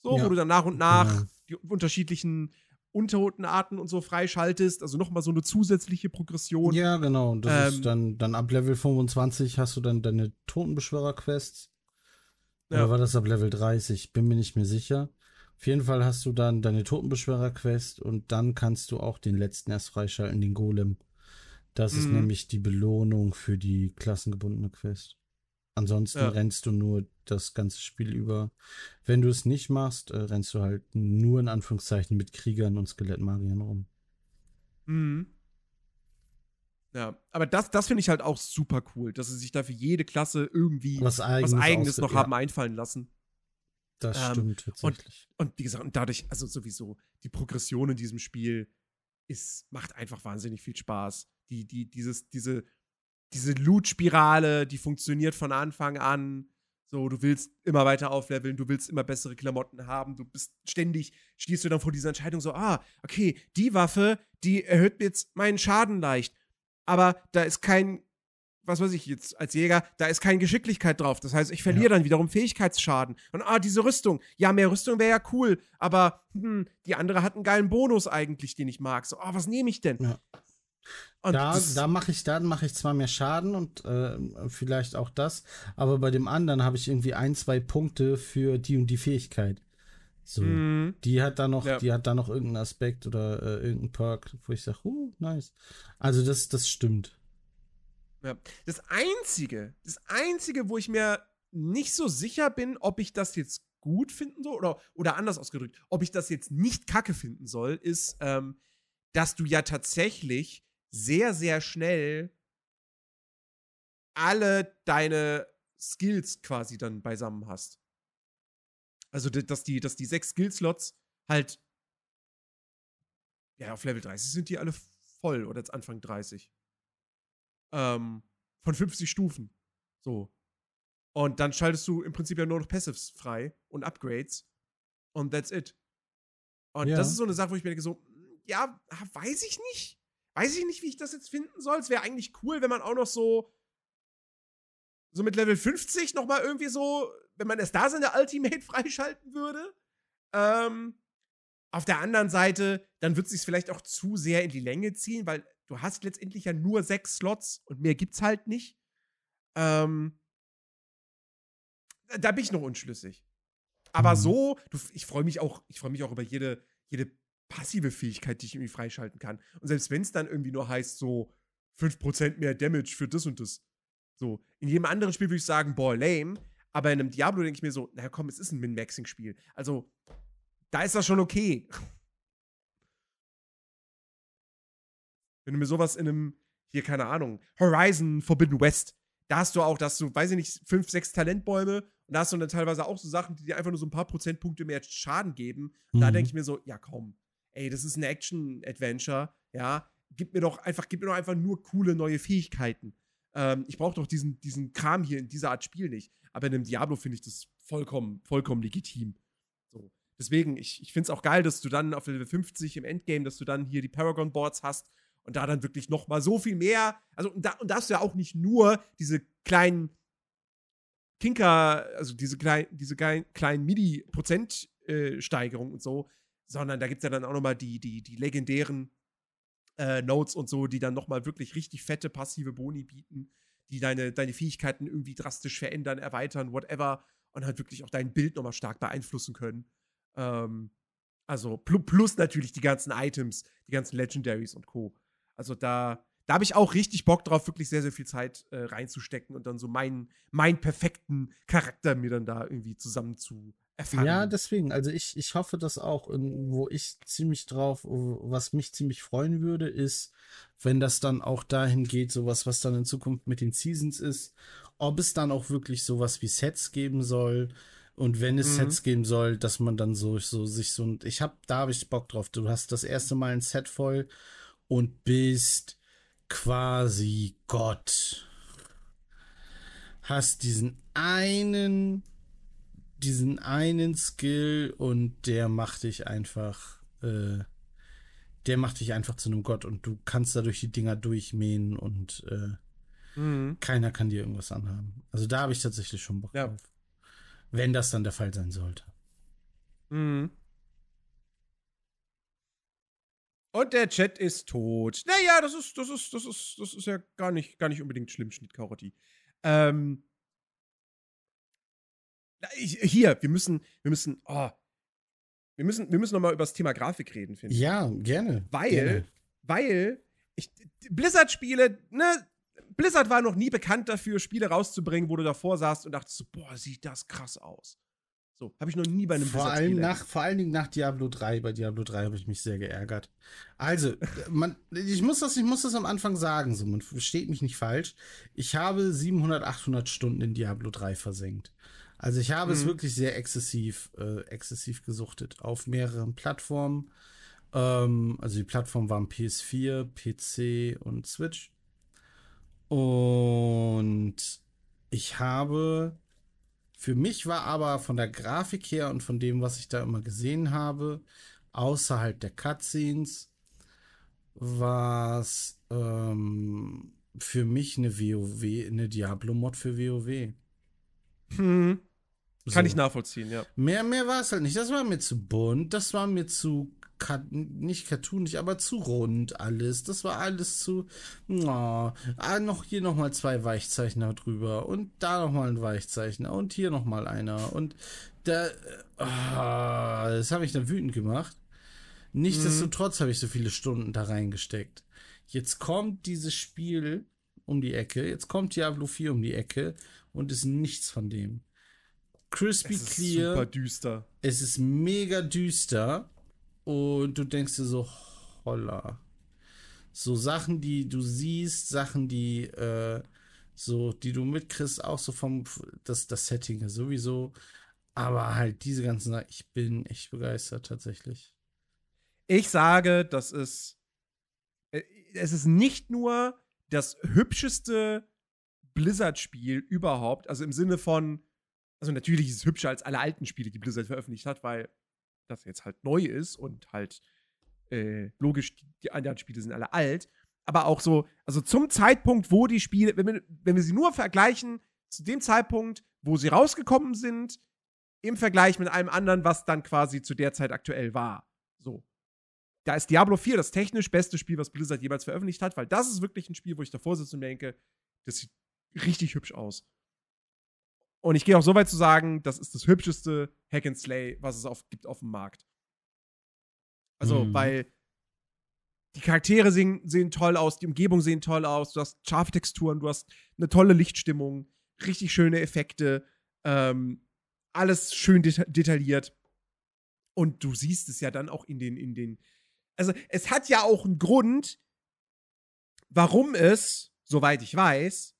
so, Ja. wo du dann nach und nach Genau. die unterschiedlichen Untertotenarten und so freischaltest, also nochmal so eine zusätzliche Progression. Ja, genau. Das Ähm, ist dann, dann ab Level 25 hast du dann deine Totenbeschwörer-Quests. Ja. Oder war das ab Level 30? Bin mir nicht mehr sicher. Auf jeden Fall hast du dann deine Totenbeschwörer-Quest und dann kannst du auch den letzten erst freischalten, den Golem. Das ist Mhm. nämlich die Belohnung für die klassengebundene Quest. Ansonsten Ja. rennst du nur das ganze Spiel über. Wenn du es nicht machst, äh, rennst du halt nur in Anführungszeichen mit Kriegern und Skelettmagiern rum. Mhm. Ja, aber das, das finde ich halt auch super cool, dass sie sich da für jede Klasse irgendwie Was Eigenes, was Eigenes noch ja. haben einfallen lassen. Das Ähm, stimmt tatsächlich. Und wie gesagt, und dadurch, also sowieso, die Progression in diesem Spiel ist, macht einfach wahnsinnig viel Spaß. Die, die, dieses, diese, diese Loot-Spirale, die funktioniert von Anfang an. So, du willst immer weiter aufleveln, du willst immer bessere Klamotten haben, du bist ständig, stehst du dann vor dieser Entscheidung so, ah, okay, die Waffe, die erhöht mir jetzt meinen Schaden leicht. Aber da ist kein, was weiß ich jetzt als Jäger, da ist keine Geschicklichkeit drauf. Das heißt, ich verliere dann wiederum Fähigkeitsschaden. Und ah, diese Rüstung. Ja, mehr Rüstung wäre ja cool, aber hm, die andere hat einen geilen Bonus eigentlich, den ich mag. So, ah, was nehme ich denn? Ja. Und da da mache ich, dann mache ich zwar mehr Schaden und äh, vielleicht auch das, aber bei dem anderen habe ich irgendwie ein, zwei Punkte für die und die Fähigkeit. So. Mhm. Die hat da noch, Ja. die hat da noch irgendeinen Aspekt oder äh, irgendeinen Perk, wo ich sage, uh, nice. Also das, das stimmt. Ja. Das Einzige, das Einzige, wo ich mir nicht so sicher bin, ob ich das jetzt gut finden soll oder, oder anders ausgedrückt, ob ich das jetzt nicht kacke finden soll, ist, ähm, dass du ja tatsächlich sehr, sehr schnell alle deine Skills quasi dann beisammen hast. Also, dass die, dass die sechs Skill-Slots halt ja, auf Level 30 sind die alle voll oder jetzt Anfang 30 ähm, von 50 Stufen. So. Und dann schaltest du im Prinzip ja nur noch Passives frei und Upgrades. Und that's it. Und Ja. das ist so eine Sache, wo ich mir denke, so, mm, ja, weiß ich nicht. Weiß ich nicht, wie ich das jetzt finden soll. Es wäre eigentlich cool, wenn man auch noch so, so mit Level 50 noch mal irgendwie so, wenn man erst da seine Ultimate [laughs] freischalten würde. Ähm, auf der anderen Seite, dann wird es sich vielleicht auch zu sehr in die Länge ziehen, weil du hast letztendlich ja nur sechs Slots und mehr gibt's halt nicht. Ähm, da bin ich noch unschlüssig. Aber Mhm. so, du, ich freue mich auch, ich freue mich auch über jede, jede passive Fähigkeit, die ich irgendwie freischalten kann. Und selbst wenn es dann irgendwie nur heißt, so 5% mehr Damage für das und das. So, in jedem anderen Spiel würde ich sagen, boah, lame. Aber in einem Diablo denke ich mir so, naja, komm, es ist ein Min-Maxing-Spiel. Also, da ist das schon okay. Wenn du mir sowas in einem, hier, keine Ahnung, Horizon Forbidden West, da hast du auch, dass du, weiß ich nicht, fünf, sechs Talentbäume und da hast du dann teilweise auch so Sachen, die dir einfach nur so ein paar Prozentpunkte mehr Schaden geben. Und da Mhm. denke ich mir so, ja komm, ey, das ist ein Action-Adventure, ja, gib mir doch einfach, gib mir doch einfach nur coole neue Fähigkeiten. Ähm, ich brauche doch diesen, diesen Kram hier in dieser Art Spiel nicht. Aber in einem Diablo finde ich das vollkommen, vollkommen legitim. So. Deswegen, ich, ich finde es auch geil, dass du dann auf Level 50 im Endgame, dass du dann hier die Paragon-Boards hast und da dann wirklich noch mal so viel mehr, also und da, und da hast du ja auch nicht nur diese kleinen Kinker, also diese, klein, diese klein, kleinen MIDI-Prozentsteigerungen und so, sondern da gibt es ja dann auch noch mal die, die, die legendären äh, Notes und so, die dann noch mal wirklich richtig fette passive Boni bieten, die deine, deine Fähigkeiten irgendwie drastisch verändern, erweitern, whatever, und halt wirklich auch dein Bild noch mal stark beeinflussen können. Ähm, also pl plus natürlich die ganzen Items, die ganzen Legendaries und Co. Also da, da habe ich auch richtig Bock drauf, wirklich sehr, sehr viel Zeit äh, reinzustecken und dann so meinen, meinen perfekten Charakter mir dann da irgendwie zusammen zu erfahren. Ja, deswegen. Also ich, ich hoffe das auch, wo ich ziemlich drauf, was mich ziemlich freuen würde, ist, wenn das dann auch dahin geht, sowas, was dann in Zukunft mit den Seasons ist, ob es dann auch wirklich sowas wie Sets geben soll. Und wenn es Mhm. Sets geben soll, dass man dann so, so sich so, und ich hab, da habe ich Bock drauf. Du hast das erste Mal ein Set voll und bist quasi Gott. Hast diesen einen diesen einen Skill und der macht dich einfach, äh, der macht dich einfach zu einem Gott und du kannst dadurch die Dinger durchmähen und äh, Mhm. keiner kann dir irgendwas anhaben. Also da habe ich tatsächlich schon Bock Ja. drauf. Wenn das dann der Fall sein sollte. Mhm. Und der Chat ist tot. Naja, das ist, das ist, das ist, das ist ja gar nicht, gar nicht unbedingt schlimm, Schnittkarotti. Ähm. Ich- Hier, wir müssen, wir müssen, oh, wir müssen, wir müssen noch mal über das Thema Grafik reden, finde ich. Ja, gerne. Weil, Gerne. weil ich, Blizzard-Spiele, ne, Blizzard war noch nie bekannt dafür, Spiele rauszubringen, wo du davor saßt und dachtest so, boah, sieht das krass aus. So, habe ich noch nie bei einem vor allem nach, Vor allen Dingen nach Diablo 3. Bei Diablo 3 habe ich mich sehr geärgert. Also, man, ich, muss das, ich muss das am Anfang sagen, so, man versteht mich nicht falsch. Ich habe 700, 800 Stunden in Diablo 3 versenkt. Also ich habe mhm. es wirklich sehr exzessiv, äh, exzessiv gesuchtet auf mehreren Plattformen. Ähm, also die Plattformen waren PS4, PC und Switch. Und ich habe für mich war aber von der Grafik her und von dem, was ich da immer gesehen habe, außerhalb der Cutscenes, war es ähm, für mich eine WoW, eine Diablo-Mod für WoW. Hm. Kann ich nachvollziehen, ja. Mehr, mehr war es halt nicht. Das war mir zu bunt, das war mir zu nicht cartoonig, aber zu rund alles. Das war alles zu. Oh, ah, noch hier nochmal zwei Weichzeichner drüber und da nochmal ein Weichzeichner und hier nochmal einer. Und da. Oh, das habe ich dann wütend gemacht. Nichtsdestotrotz mhm. habe ich so viele Stunden da reingesteckt. Jetzt kommt dieses Spiel um die Ecke, jetzt kommt Diablo 4 um die Ecke und ist nichts von dem. Crispy es ist Clear. Super düster. Es ist mega düster. Und du denkst dir so, holla. So Sachen, die du siehst, Sachen, die äh, so, die du mitkriegst, auch so vom das, das Setting sowieso. Aber halt diese ganzen Sachen, ich bin echt begeistert tatsächlich. Ich sage, das ist. Äh, es ist nicht nur das hübscheste Blizzard-Spiel überhaupt. Also im Sinne von, also natürlich ist es hübscher als alle alten Spiele, die Blizzard veröffentlicht hat, weil das jetzt halt neu ist und halt äh, logisch, die, anderen Spiele sind alle alt. Aber auch so, also zum Zeitpunkt, wo die Spiele, wenn wir, wenn wir sie nur vergleichen, zu dem Zeitpunkt, wo sie rausgekommen sind, im Vergleich mit einem anderen, was dann quasi zu der Zeit aktuell war. So. Da ist Diablo 4 das technisch beste Spiel, was Blizzard jemals veröffentlicht hat, weil das ist wirklich ein Spiel, wo ich davor sitze und denke, das sieht richtig hübsch aus. Und ich gehe auch so weit zu sagen, das ist das hübscheste Hack and Slay, was es auf, gibt auf dem Markt. Also, mhm. weil die Charaktere sehen, sehen toll aus, die Umgebung sehen toll aus, du hast scharfe Texturen, du hast eine tolle Lichtstimmung, richtig schöne Effekte, ähm, alles schön deta detailliert. Und du siehst es ja dann auch in den, in den. Also, es hat ja auch einen Grund, warum es, soweit ich weiß,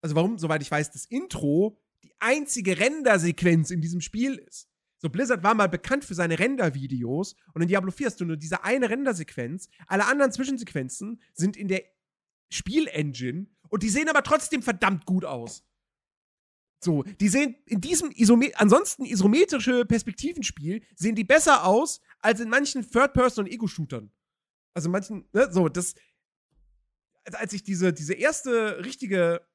also warum, soweit ich weiß, das Intro die einzige Rendersequenz in diesem Spiel ist. So, Blizzard war mal bekannt für seine Render-Videos und in Diablo 4 hast du nur diese eine Rendersequenz. Alle anderen Zwischensequenzen sind in der Spielengine und die sehen aber trotzdem verdammt gut aus. So, die sehen in diesem Isome ansonsten isometrische Perspektivenspiel sehen die besser aus als in manchen Third-Person- und Ego-Shootern. Also manchen, ne, so, das. Als ich diese, diese erste richtige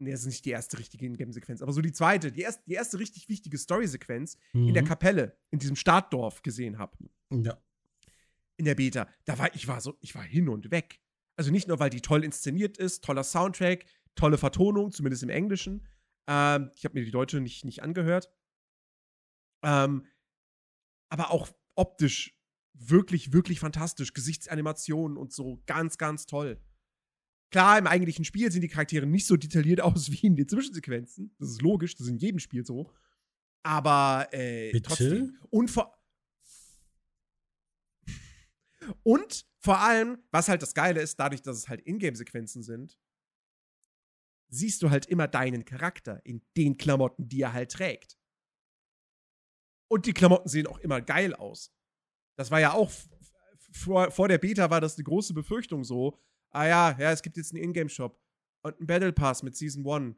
Nee, das ist nicht die erste richtige Ingame-Sequenz, aber so die zweite, die erste, die erste richtig wichtige Story-Sequenz mhm. in der mhm. Kapelle, in diesem Startdorf gesehen habe. Ja. In der Beta. Da war ich war so, ich war hin und weg. Also nicht nur, weil die toll inszeniert ist, toller Soundtrack, tolle Vertonung, zumindest im Englischen. Ähm, ich habe mir die deutsche nicht, nicht angehört. Ähm, aber auch optisch wirklich, wirklich fantastisch. Gesichtsanimationen und so ganz, ganz toll. Klar, im eigentlichen Spiel sehen die Charaktere nicht so detailliert [laughs] aus wie in den Zwischensequenzen. Das ist logisch, das ist in jedem Spiel so. Aber äh, Bitte? trotzdem. Und vor, [laughs] und vor allem, was halt das Geile ist, dadurch, dass es halt Ingame-Sequenzen sind, siehst du halt immer deinen Charakter in den Klamotten, die er halt trägt. Und die Klamotten sehen auch immer geil aus. Das war ja auch vor, vor der Beta war das eine große Befürchtung so, ah ja, ja, es gibt jetzt einen Ingame-Shop und einen Battle Pass mit Season 1.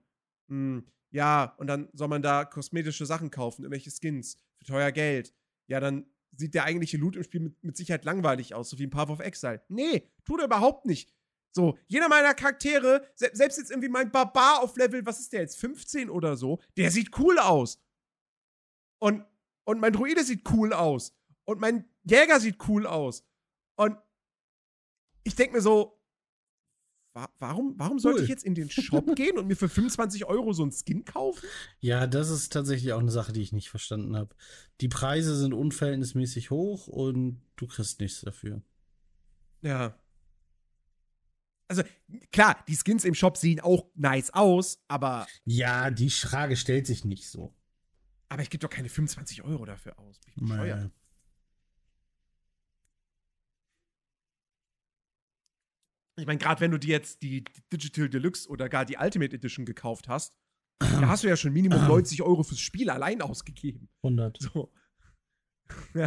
Hm, ja, und dann soll man da kosmetische Sachen kaufen, irgendwelche Skins für teuer Geld. Ja, dann sieht der eigentliche Loot im Spiel mit, mit Sicherheit langweilig aus, so wie ein Path of Exile. Nee, tut er überhaupt nicht. So, jeder meiner Charaktere, se selbst jetzt irgendwie mein Barbar auf Level, was ist der jetzt, 15 oder so, der sieht cool aus. Und, und mein Druide sieht cool aus. Und mein Jäger sieht cool aus. Und ich denke mir so, warum, warum sollte cool. ich jetzt in den Shop [laughs] gehen und mir für 25 Euro so ein Skin kaufen? Ja, das ist tatsächlich auch eine Sache, die ich nicht verstanden habe. Die Preise sind unverhältnismäßig hoch und du kriegst nichts dafür. Ja. Also, klar, die Skins im Shop sehen auch nice aus, aber. Ja, die Frage stellt sich nicht so. Aber ich gebe doch keine 25 Euro dafür aus. Bin ich bescheuert. Nee. Ich meine, gerade wenn du dir jetzt die Digital Deluxe oder gar die Ultimate Edition gekauft hast, [clears throat] da hast du ja schon Minimum [clears throat] 90 Euro fürs Spiel allein ausgegeben. 100. So. [laughs]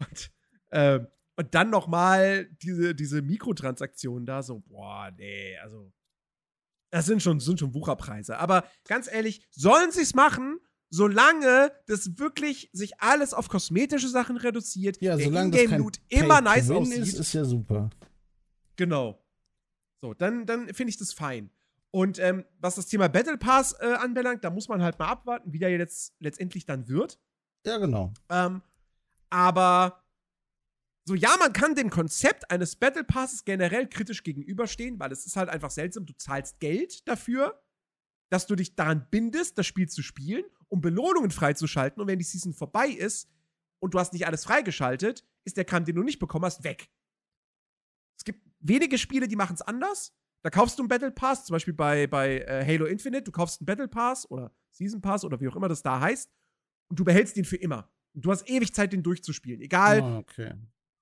Und, ähm, und dann noch mal diese, diese Mikrotransaktionen da, so, boah, nee, also. Das sind schon, sind schon Wucherpreise. Aber ganz ehrlich, sollen sie es machen, solange das wirklich sich alles auf kosmetische Sachen reduziert, Ja, der Ingame-Loot immer nice aussieht. ist, ist ja super. Genau. So, dann, dann finde ich das fein. Und ähm, was das Thema Battle Pass äh, anbelangt, da muss man halt mal abwarten, wie der jetzt letztendlich dann wird. Ja, genau. Ähm, aber so, ja, man kann dem Konzept eines Battle Passes generell kritisch gegenüberstehen, weil es ist halt einfach seltsam. Du zahlst Geld dafür, dass du dich daran bindest, das Spiel zu spielen, um Belohnungen freizuschalten. Und wenn die Season vorbei ist und du hast nicht alles freigeschaltet, ist der Kram, den du nicht bekommen hast, weg. Wenige Spiele, die machen es anders. Da kaufst du einen Battle Pass, zum Beispiel bei, bei äh, Halo Infinite. Du kaufst einen Battle Pass oder Season Pass oder wie auch immer das da heißt. Und du behältst den für immer. Und du hast ewig Zeit, den durchzuspielen. Egal, Ah, okay.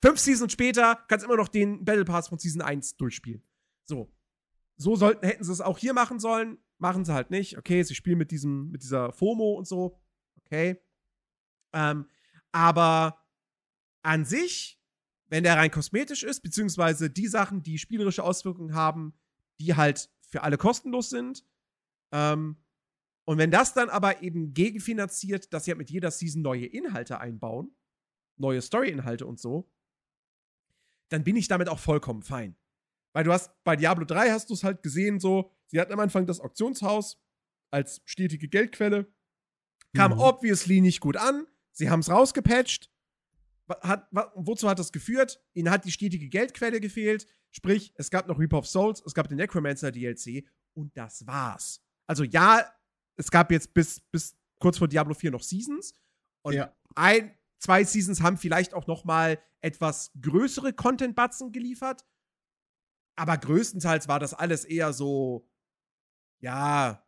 fünf Seasons später kannst du immer noch den Battle Pass von Season 1 durchspielen. So. So sollten, hätten sie es auch hier machen sollen. Machen sie halt nicht. Okay, sie spielen mit diesem, mit dieser FOMO und so. Okay. Ähm, aber an sich, wenn der rein kosmetisch ist, beziehungsweise die Sachen, die spielerische Auswirkungen haben, die halt für alle kostenlos sind, ähm, und wenn das dann aber eben gegenfinanziert, dass sie halt mit jeder Season neue Inhalte einbauen, neue Story-Inhalte und so, dann bin ich damit auch vollkommen fein. Weil du hast bei Diablo 3 hast du es halt gesehen, so, sie hatten am Anfang das Auktionshaus als stetige Geldquelle. Kam Mhm. obviously nicht gut an. Sie haben es rausgepatcht. Hat, wozu hat das geführt? Ihnen hat die stetige Geldquelle gefehlt. Sprich, es gab noch Reaper of Souls, es gab den Necromancer DLC und das war's. Also ja, es gab jetzt bis, bis kurz vor Diablo 4 noch Seasons. Und Ja. ein, zwei Seasons haben vielleicht auch noch mal etwas größere Content-Batzen geliefert. Aber größtenteils war das alles eher so, ja,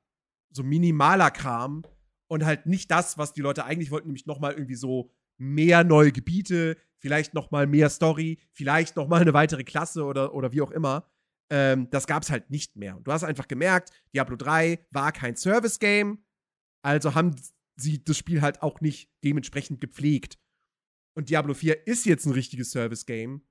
so minimaler Kram und halt nicht das, was die Leute eigentlich wollten, nämlich noch mal irgendwie so mehr neue Gebiete, vielleicht noch mal mehr Story, vielleicht noch mal eine weitere Klasse oder, oder wie auch immer. Ähm, das gab's halt nicht mehr. Und du hast einfach gemerkt, Diablo 3 war kein Service-Game, also haben sie das Spiel halt auch nicht dementsprechend gepflegt. Und Diablo 4 ist jetzt ein richtiges Service-Game.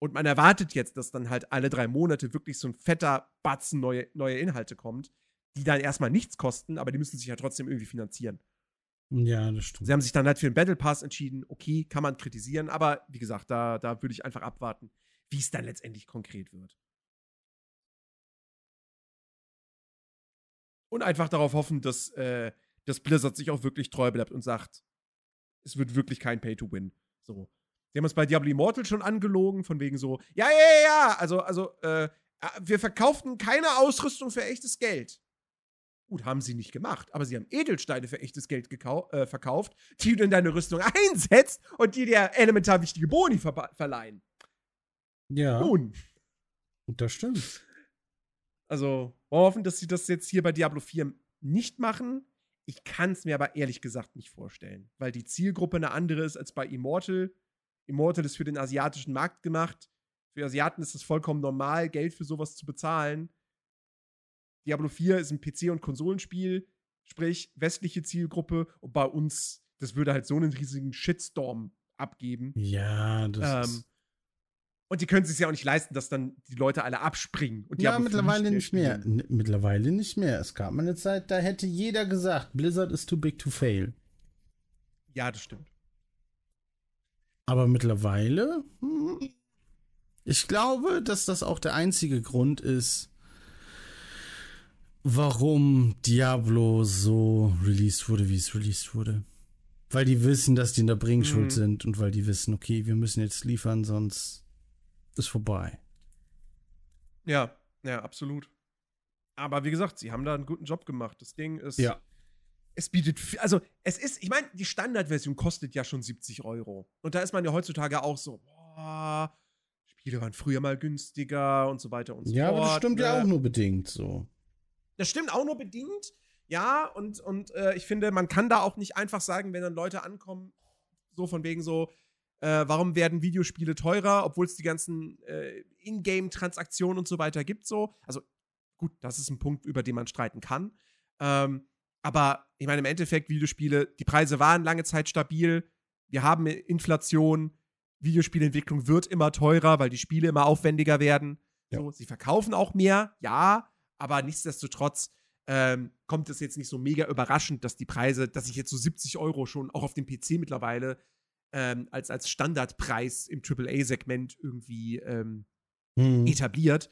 Und man erwartet jetzt, dass dann halt alle drei Monate wirklich so ein fetter Batzen neue, neue Inhalte kommt, die dann erstmal nichts kosten, aber die müssen sich ja trotzdem irgendwie finanzieren. Ja, das stimmt. Sie haben sich dann halt für den Battle Pass entschieden. Okay, kann man kritisieren, aber wie gesagt, da, da würde ich einfach abwarten, wie es dann letztendlich konkret wird. Und einfach darauf hoffen, dass, äh, dass Blizzard sich auch wirklich treu bleibt und sagt, es wird wirklich kein Pay-to-Win. So. Sie haben uns bei Diablo Immortal schon angelogen, von wegen so, ja, ja, ja, ja, also, also, äh, wir verkauften keine Ausrüstung für echtes Geld. Gut, haben sie nicht gemacht, aber sie haben Edelsteine für echtes Geld äh, verkauft, die du in deine Rüstung [laughs] einsetzt und die dir elementar wichtige Boni ver verleihen. Ja, Nun, das stimmt. also, wir hoffen, dass sie das jetzt hier bei Diablo 4 nicht machen. Ich kann es mir aber ehrlich gesagt nicht vorstellen, weil die Zielgruppe eine andere ist als bei Immortal. Immortal ist für den asiatischen Markt gemacht. Für Asiaten ist es vollkommen normal, Geld für sowas zu bezahlen. Diablo 4 ist ein PC- und Konsolenspiel, sprich westliche Zielgruppe. Und bei uns, das würde halt so einen riesigen Shitstorm abgeben. Ja, das Ähm, ist. und die können es sich ja auch nicht leisten, dass dann die Leute alle abspringen. Und Ja, Diablo 4 mittlerweile nicht mehr. N mittlerweile nicht mehr. Es gab mal eine Zeit, da hätte jeder gesagt, Blizzard is too big to fail. Ja, das stimmt. Aber mittlerweile, hm, ich glaube, dass das auch der einzige Grund ist, warum Diablo so released wurde, wie es released wurde. Weil die wissen, dass die in der Bringschuld Mhm. sind und weil die wissen, okay, wir müssen jetzt liefern, sonst ist vorbei. Ja, ja, absolut. Aber wie gesagt, sie haben da einen guten Job gemacht. Das Ding ist. Es bietet. viel- Also, es ist. Ich meine, die Standardversion kostet ja schon 70 Euro. Und da ist man ja heutzutage auch so, boah, Spiele waren früher mal günstiger und so weiter und so Ja, fort. aber das stimmt ja ne? auch nur bedingt so. Das stimmt auch nur bedingt. Ja, und, und äh, ich finde, man kann da auch nicht einfach sagen, wenn dann Leute ankommen, so von wegen so, äh, warum werden Videospiele teurer, obwohl es die ganzen äh, Ingame-Transaktionen und so weiter gibt, so. Also, gut, das ist ein Punkt, über den man streiten kann. Ähm, aber ich meine, im Endeffekt, Videospiele, die Preise waren lange Zeit stabil. Wir haben Inflation. Videospielentwicklung wird immer teurer, weil die Spiele immer aufwendiger werden. Ja. So, sie verkaufen auch mehr, ja, aber nichtsdestotrotz ähm, kommt es jetzt nicht so mega überraschend, dass die Preise, dass ich jetzt so 70 Euro schon auch auf dem PC mittlerweile ähm, als, als Standardpreis im AAA-Segment irgendwie ähm, hm. etabliert.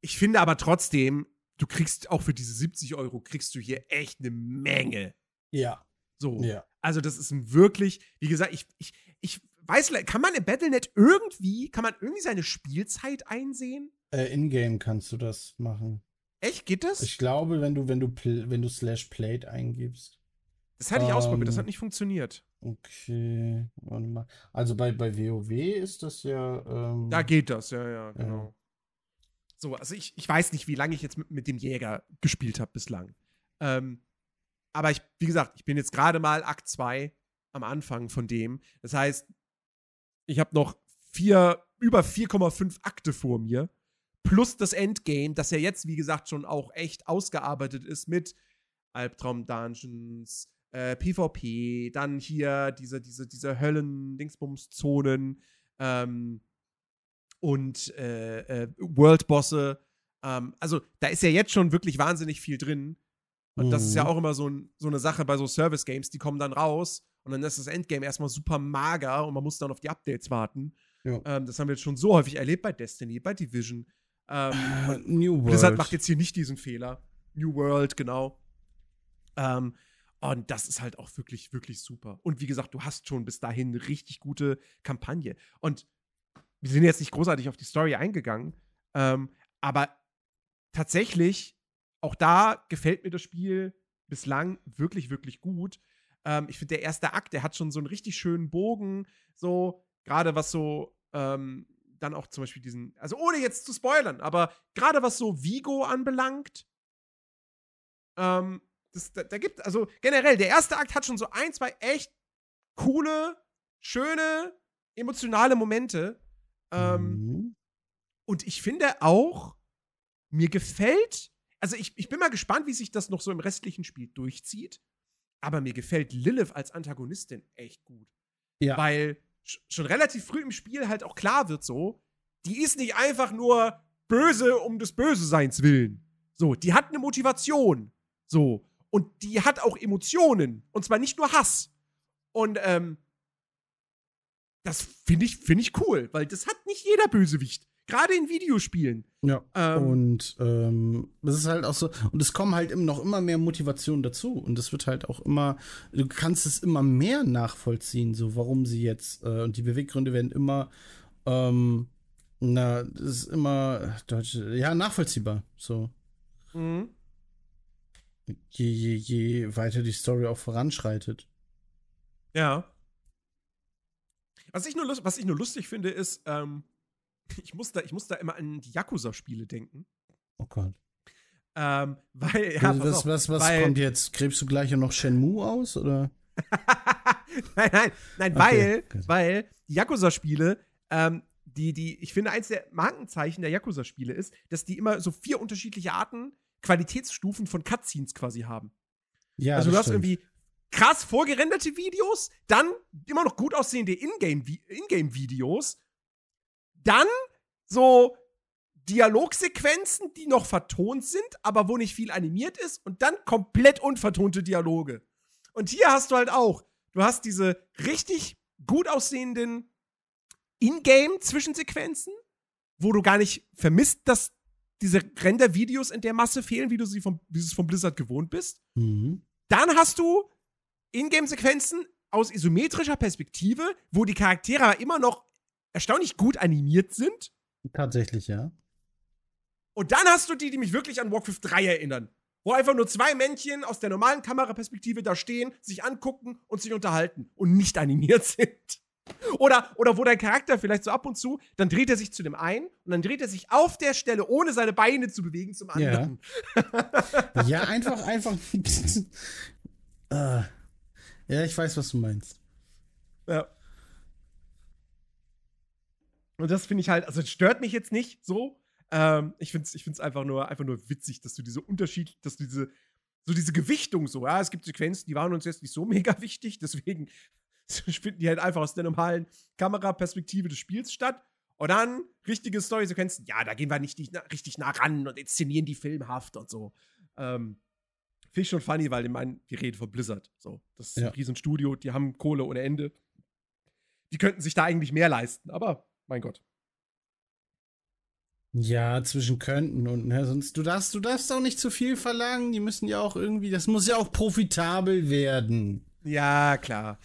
Ich finde aber trotzdem, du kriegst auch für diese 70 Euro, kriegst du hier echt eine Menge. Ja. So. Ja. Also, das ist wirklich, wie gesagt, ich, ich, ich weiß, kann man im Battlenet irgendwie, kann man irgendwie seine Spielzeit einsehen? Äh, In-game kannst du das machen. Echt? Geht das? Ich glaube, wenn du, wenn du, wenn du slash played eingibst. Das hatte ich ähm, ausprobiert, das hat nicht funktioniert. Okay. Also bei, bei WoW ist das ja. Ähm, da geht das, ja, ja, genau. Ja. So, also ich, ich weiß nicht, wie lange ich jetzt mit, mit dem Jäger gespielt habe bislang. Ähm, aber ich, wie gesagt, ich bin jetzt gerade mal Akt 2 am Anfang von dem. Das heißt, ich habe noch vier, über 4,5 Akte vor mir. Plus das Endgame, das ja jetzt, wie gesagt, schon auch echt ausgearbeitet ist mit Albtraum-Dungeons, äh, PvP, dann hier diese, diese, diese Höllen-Dingsbums-Zonen ähm, und äh, äh, World-Bosse. Ähm, also, da ist ja jetzt schon wirklich wahnsinnig viel drin. Und mhm. das ist ja mhm. auch immer so, ein, so eine Sache bei so Service-Games, die kommen dann raus und dann ist das Endgame erstmal super mager und man muss dann auf die Updates warten. Ja. Ähm, das haben wir jetzt schon so häufig erlebt bei Destiny, bei Division. Ähm, [laughs] New World. Blizzard macht jetzt hier nicht diesen Fehler. New World, genau. Ähm, und das ist halt auch wirklich, wirklich super. Und wie gesagt, du hast schon bis dahin eine richtig gute Kampagne. Und wir sind jetzt nicht großartig auf die Story eingegangen, ähm, aber tatsächlich, auch da gefällt mir das Spiel bislang wirklich, wirklich gut. Ähm, ich finde, der erste Akt, der hat schon so einen richtig schönen Bogen, so, gerade was so, ähm, dann auch zum Beispiel diesen, also ohne jetzt zu spoilern, aber gerade was so Vigo anbelangt, ähm, das, da, da, gibt, also generell, der erste Akt hat schon so ein, zwei echt coole, schöne, emotionale Momente. Ähm, mhm. Und ich finde auch, mir gefällt, also ich, ich bin mal gespannt, wie sich das noch so im restlichen Spiel durchzieht. Aber mir gefällt Lilith als Antagonistin echt gut. Ja. Weil schon relativ früh im Spiel halt auch klar wird so, die ist nicht einfach nur böse um des Böseseins willen. So, die hat eine Motivation. So. Und die hat auch Emotionen. Und zwar nicht nur Hass. Und ähm, das finde ich, find ich cool, weil das hat nicht jeder Bösewicht. Gerade in Videospielen. Ja. Ähm, und ähm, das ist halt auch so, und es kommen halt immer noch immer mehr Motivationen dazu. Und es wird halt auch immer, du kannst es immer mehr nachvollziehen, so warum sie jetzt, äh, und die Beweggründe werden immer, ähm, na, das ist immer, ja, nachvollziehbar. So. Mhm je, je, je weiter die Story auch voranschreitet. Ja. Was ich nur, was ich nur lustig finde, ist, ähm, ich, muss da, ich muss da immer an die Yakuza-Spiele denken. Oh Gott. Ähm, weil, ja, also, was, was, was weil, kommt jetzt? Gräbst du gleich noch Shenmue aus, oder? [laughs] nein, nein, nein, okay. weil, weil die Yakuza-Spiele, ähm, die, die, ich finde, eins der Markenzeichen der Yakuza-Spiele ist, dass die immer so vier unterschiedliche Arten Qualitätsstufen von Cutscenes quasi haben. Ja, also du hast stimmt. irgendwie krass vorgerenderte Videos, dann immer noch gut aussehende Ingame-Videos, dann so Dialogsequenzen, die noch vertont sind, aber wo nicht viel animiert ist, und dann komplett unvertonte Dialoge. Und hier hast du halt auch, du hast diese richtig gut aussehenden Ingame-Zwischensequenzen, wo du gar nicht vermisst, dass diese Render-Videos in der Masse fehlen, wie du sie vom, wie du es vom Blizzard gewohnt bist. Mhm. Dann hast du Ingame-Sequenzen aus isometrischer Perspektive, wo die Charaktere immer noch erstaunlich gut animiert sind. Tatsächlich, ja. Und dann hast du die, die mich wirklich an Warcraft 3 erinnern. Wo einfach nur zwei Männchen aus der normalen Kameraperspektive da stehen, sich angucken und sich unterhalten und nicht animiert [laughs] sind. Oder, oder wo dein Charakter vielleicht so ab und zu, dann dreht er sich zu dem einen und dann dreht er sich auf der Stelle, ohne seine Beine zu bewegen, zum anderen. [laughs] Ja, ja [laughs] einfach, einfach. uh, ja, ich weiß, was du meinst. Ja. Und das finde ich halt, also es stört mich jetzt nicht so. Ähm, ich finde es ich find's einfach, nur, einfach nur witzig, dass du diese Unterschied, dass du diese, so diese Gewichtung so, ja, es gibt Sequenzen, die waren uns jetzt nicht so [laughs] mega wichtig, deswegen [laughs] finden die halt einfach aus der normalen Kameraperspektive des Spiels statt. Und dann richtige Story-Sequenzen, ja, da gehen wir nicht richtig nah ran und inszenieren die filmhaft und so. Ähm, Finde ich schon funny, weil ich meine, wir reden von Blizzard. So, das ist ja. ein Riesenstudio, die haben Kohle ohne Ende. Die könnten sich da eigentlich mehr leisten, aber mein Gott. Ja, zwischen könnten und ne, sonst du darfst, du darfst auch nicht zu viel verlangen. Die müssen ja auch irgendwie, das muss ja auch profitabel werden. Ja, klar.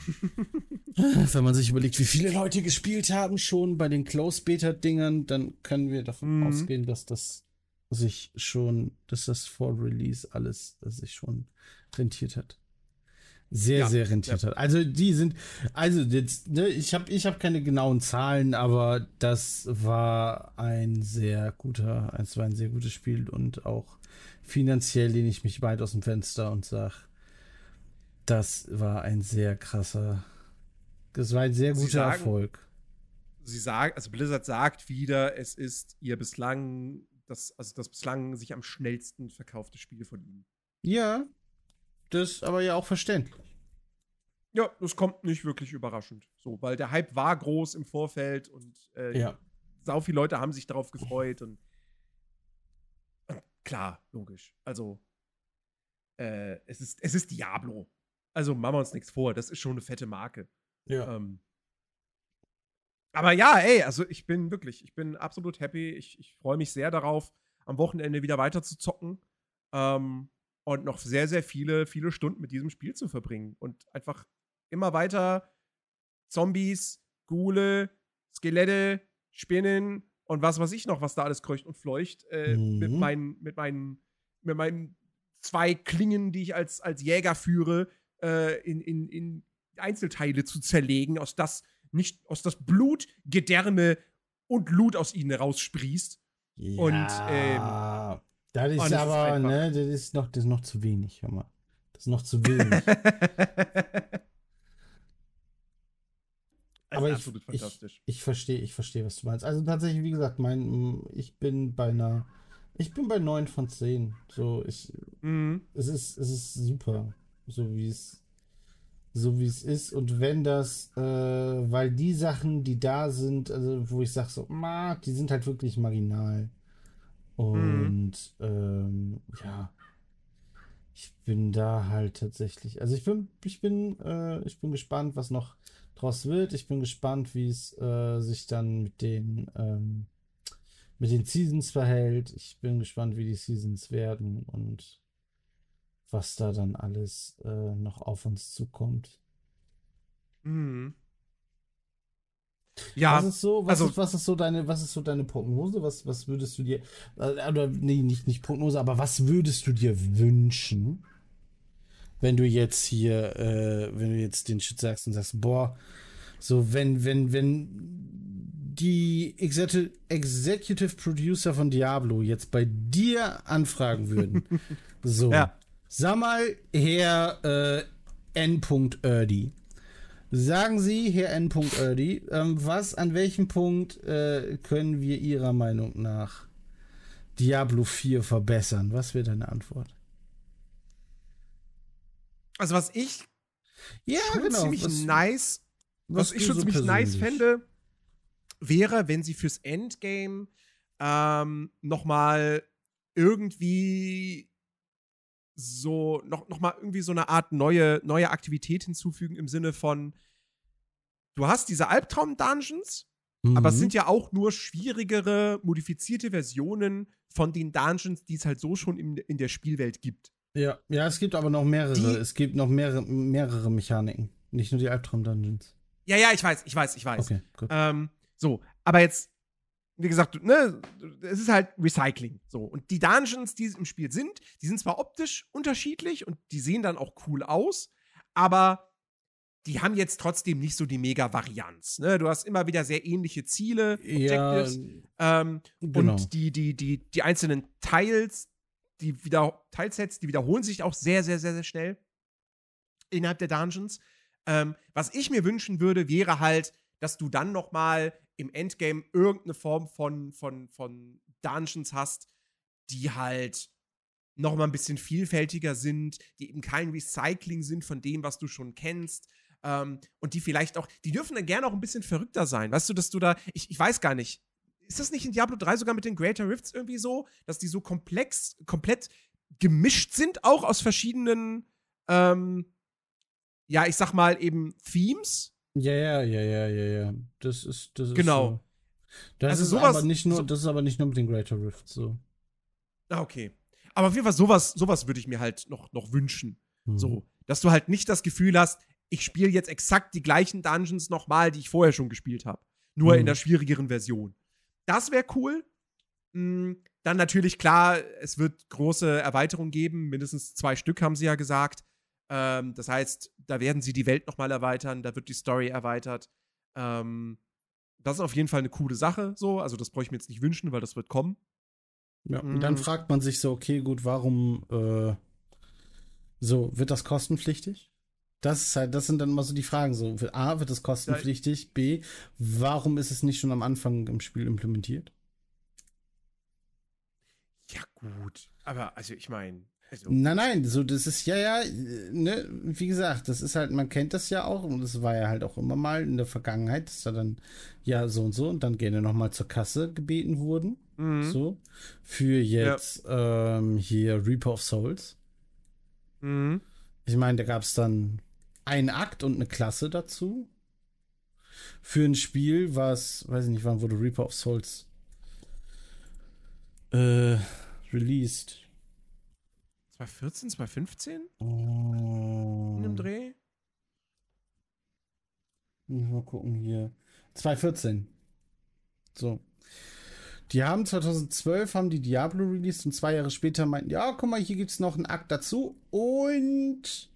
[laughs] Wenn man sich überlegt, wie viele Leute gespielt haben schon bei den Close-Beta-Dingern, dann können wir davon mhm. ausgehen, dass das sich schon, dass das vor Release alles sich schon rentiert hat. Sehr, ja, sehr rentiert ja. hat. Also die sind, also jetzt, ne, ich habe ich hab keine genauen Zahlen, aber das war ein sehr guter, es war ein sehr gutes Spiel und auch finanziell lehne ich mich weit aus dem Fenster und sage, das war ein sehr krasser, das war ein sehr guter sagen, Erfolg. Sie sagen, also Blizzard sagt wieder, es ist ihr bislang, das, also das bislang sich am schnellsten verkaufte Spiel von ihnen. Ja, das ist aber ja auch verständlich. Ja, das kommt nicht wirklich überraschend. So, weil der Hype war groß im Vorfeld und äh, ja. sau viele Leute haben sich darauf gefreut und, und klar, logisch. Also, äh, es, ist, es ist Diablo. Also machen wir uns nichts vor, das ist schon eine fette Marke. Ja. Ähm, aber ja, ey, also ich bin wirklich, ich bin absolut happy. Ich, ich freue mich sehr darauf, am Wochenende wieder weiter zu zocken. Ähm, und noch sehr, sehr viele, viele Stunden mit diesem Spiel zu verbringen und einfach immer weiter Zombies, Ghule, Skelette, Spinnen und was weiß ich noch, was da alles kreucht und fleucht, äh, mhm. mit, meinen, mit, meinen, mit meinen zwei Klingen, die ich als, als Jäger führe, äh, in, in, in Einzelteile zu zerlegen, aus das nicht, aus das Blut, Gedärme und Blut aus ihnen raussprießt. Ja. Und ähm, das ist oh, aber, ist ne, das ist noch, das ist noch zu wenig, hör mal. Das ist noch zu [laughs] wenig. aber ich, ich, ich verstehe, ich verstehe, was du meinst. Also tatsächlich, wie gesagt, mein, ich bin bei einer, ich bin bei 9 von 10. So, ich, mhm. es ist, es ist super, so wie es, so wie es ist. Und wenn das, äh, weil die Sachen, die da sind, also wo ich sage so, ma, die sind halt wirklich marginal. Mhm. Und mhm. ähm, ja, ich bin da halt tatsächlich. Also ich bin, ich bin, äh, ich bin gespannt, was noch draus wird. Ich bin gespannt, wie es äh, sich dann mit den ähm, mit den Seasons verhält. Ich bin gespannt, wie die Seasons werden und was da dann alles äh, noch auf uns zukommt. Mhm. Ja, was ist so, was, also, ist, was ist so deine, was ist so deine Prognose? Was, was würdest du dir, äh, oder nee, nicht, nicht Prognose, aber was würdest du dir wünschen, wenn du jetzt hier, äh, wenn du jetzt den Shit sagst und sagst, boah, so wenn, wenn, wenn die Executive, Executive Producer von Diablo jetzt bei dir anfragen würden, [laughs] so, ja. sag mal, Herr äh, N. Erdi, Sagen Sie, Herr N. Erdi, ähm, was, an welchem Punkt äh, können wir Ihrer Meinung nach Diablo 4 verbessern? Was wäre deine Antwort? Also, was ich ja, genau, ziemlich was, nice, was, was ich schon so ziemlich nice fände, wäre, wenn sie fürs Endgame ähm, nochmal irgendwie so noch, noch mal irgendwie so eine Art neue, neue Aktivität hinzufügen im Sinne von, du hast diese Albtraum-Dungeons, mhm. aber es mhm. sind ja auch nur schwierigere, modifizierte Versionen von den Dungeons, die es halt so schon in, in der Spielwelt gibt. Ja, ja, es gibt aber noch mehrere. Die, es gibt noch mehrere, mehrere Mechaniken. Nicht nur die Albtraum-Dungeons. Ja, ja, ich weiß, ich weiß, ich weiß. Okay, gut. Ähm, so, aber jetzt wie gesagt, ne, es ist halt Recycling. So. Und die Dungeons, die im Spiel sind, die sind zwar optisch unterschiedlich und die sehen dann auch cool aus, aber die haben jetzt trotzdem nicht so die Mega-Varianz. Ne? Du hast immer wieder sehr ähnliche Ziele, Objectives. Ja, ähm, genau. Und die, die, die, die einzelnen Teils, die wieder, Teilsets, die wiederholen sich auch sehr, sehr, sehr, sehr schnell innerhalb der Dungeons. Ähm, was ich mir wünschen würde, wäre halt, dass du dann noch mal im Endgame irgendeine Form von, von, von Dungeons hast, die halt noch mal ein bisschen vielfältiger sind, die eben kein Recycling sind von dem, was du schon kennst, ähm, und die vielleicht auch, die dürfen dann gerne auch ein bisschen verrückter sein. Weißt du, dass du da, ich, ich weiß gar nicht, ist das nicht in Diablo 3 sogar mit den Greater Rifts irgendwie so, dass die so komplex, komplett gemischt sind, auch aus verschiedenen, ähm, ja, ich sag mal eben Themes? Ja, ja, ja, ja, ja, ja. Das ist, das ist genau. So. Das also ist sowas, aber nicht nur, so das ist aber nicht nur mit den Greater Rifts so. Ah, okay. Aber auf jeden Fall sowas, sowas würde ich mir halt noch, noch wünschen. Hm. So, dass du halt nicht das Gefühl hast, ich spiele jetzt exakt die gleichen Dungeons nochmal, die ich vorher schon gespielt habe. Nur mhm. in der schwierigeren Version. Das wäre cool. Mhm. Dann natürlich klar, es wird große Erweiterungen geben. Mindestens zwei Stück haben sie ja gesagt. Ähm, das heißt, da werden sie die Welt nochmal erweitern, da wird die Story erweitert. Ähm, das ist auf jeden Fall eine coole Sache, so. Also, das brauche ich mir jetzt nicht wünschen, weil das wird kommen. Ja, und dann mhm. fragt man sich so, okay, gut, warum äh, so, wird das kostenpflichtig? Das ist halt, das sind dann immer so die Fragen. So, A, wird es kostenpflichtig? B, warum ist es nicht schon am Anfang im Spiel implementiert? Ja, gut. Aber, also ich meine. Also nein, nein, so, das ist ja, ja, ne, wie gesagt, das ist halt, man kennt das ja auch und das war ja halt auch immer mal in der Vergangenheit, dass da dann, ja, so und so und dann gerne nochmal zur Kasse gebeten wurden. Mhm. So. Für jetzt, ja. ähm, hier Reaper of Souls. Mhm. Ich meine, da gab es dann ein Akt und eine Klasse dazu. Für ein Spiel, was, weiß ich nicht, wann wurde Reaper of Souls äh, released? 2014, 2015? Oh. In einem Dreh? Mal gucken hier. 2014. So. Die haben 2012 haben die Diablo released und zwei Jahre später meinten, ja, guck mal, hier gibt es noch einen Akt dazu und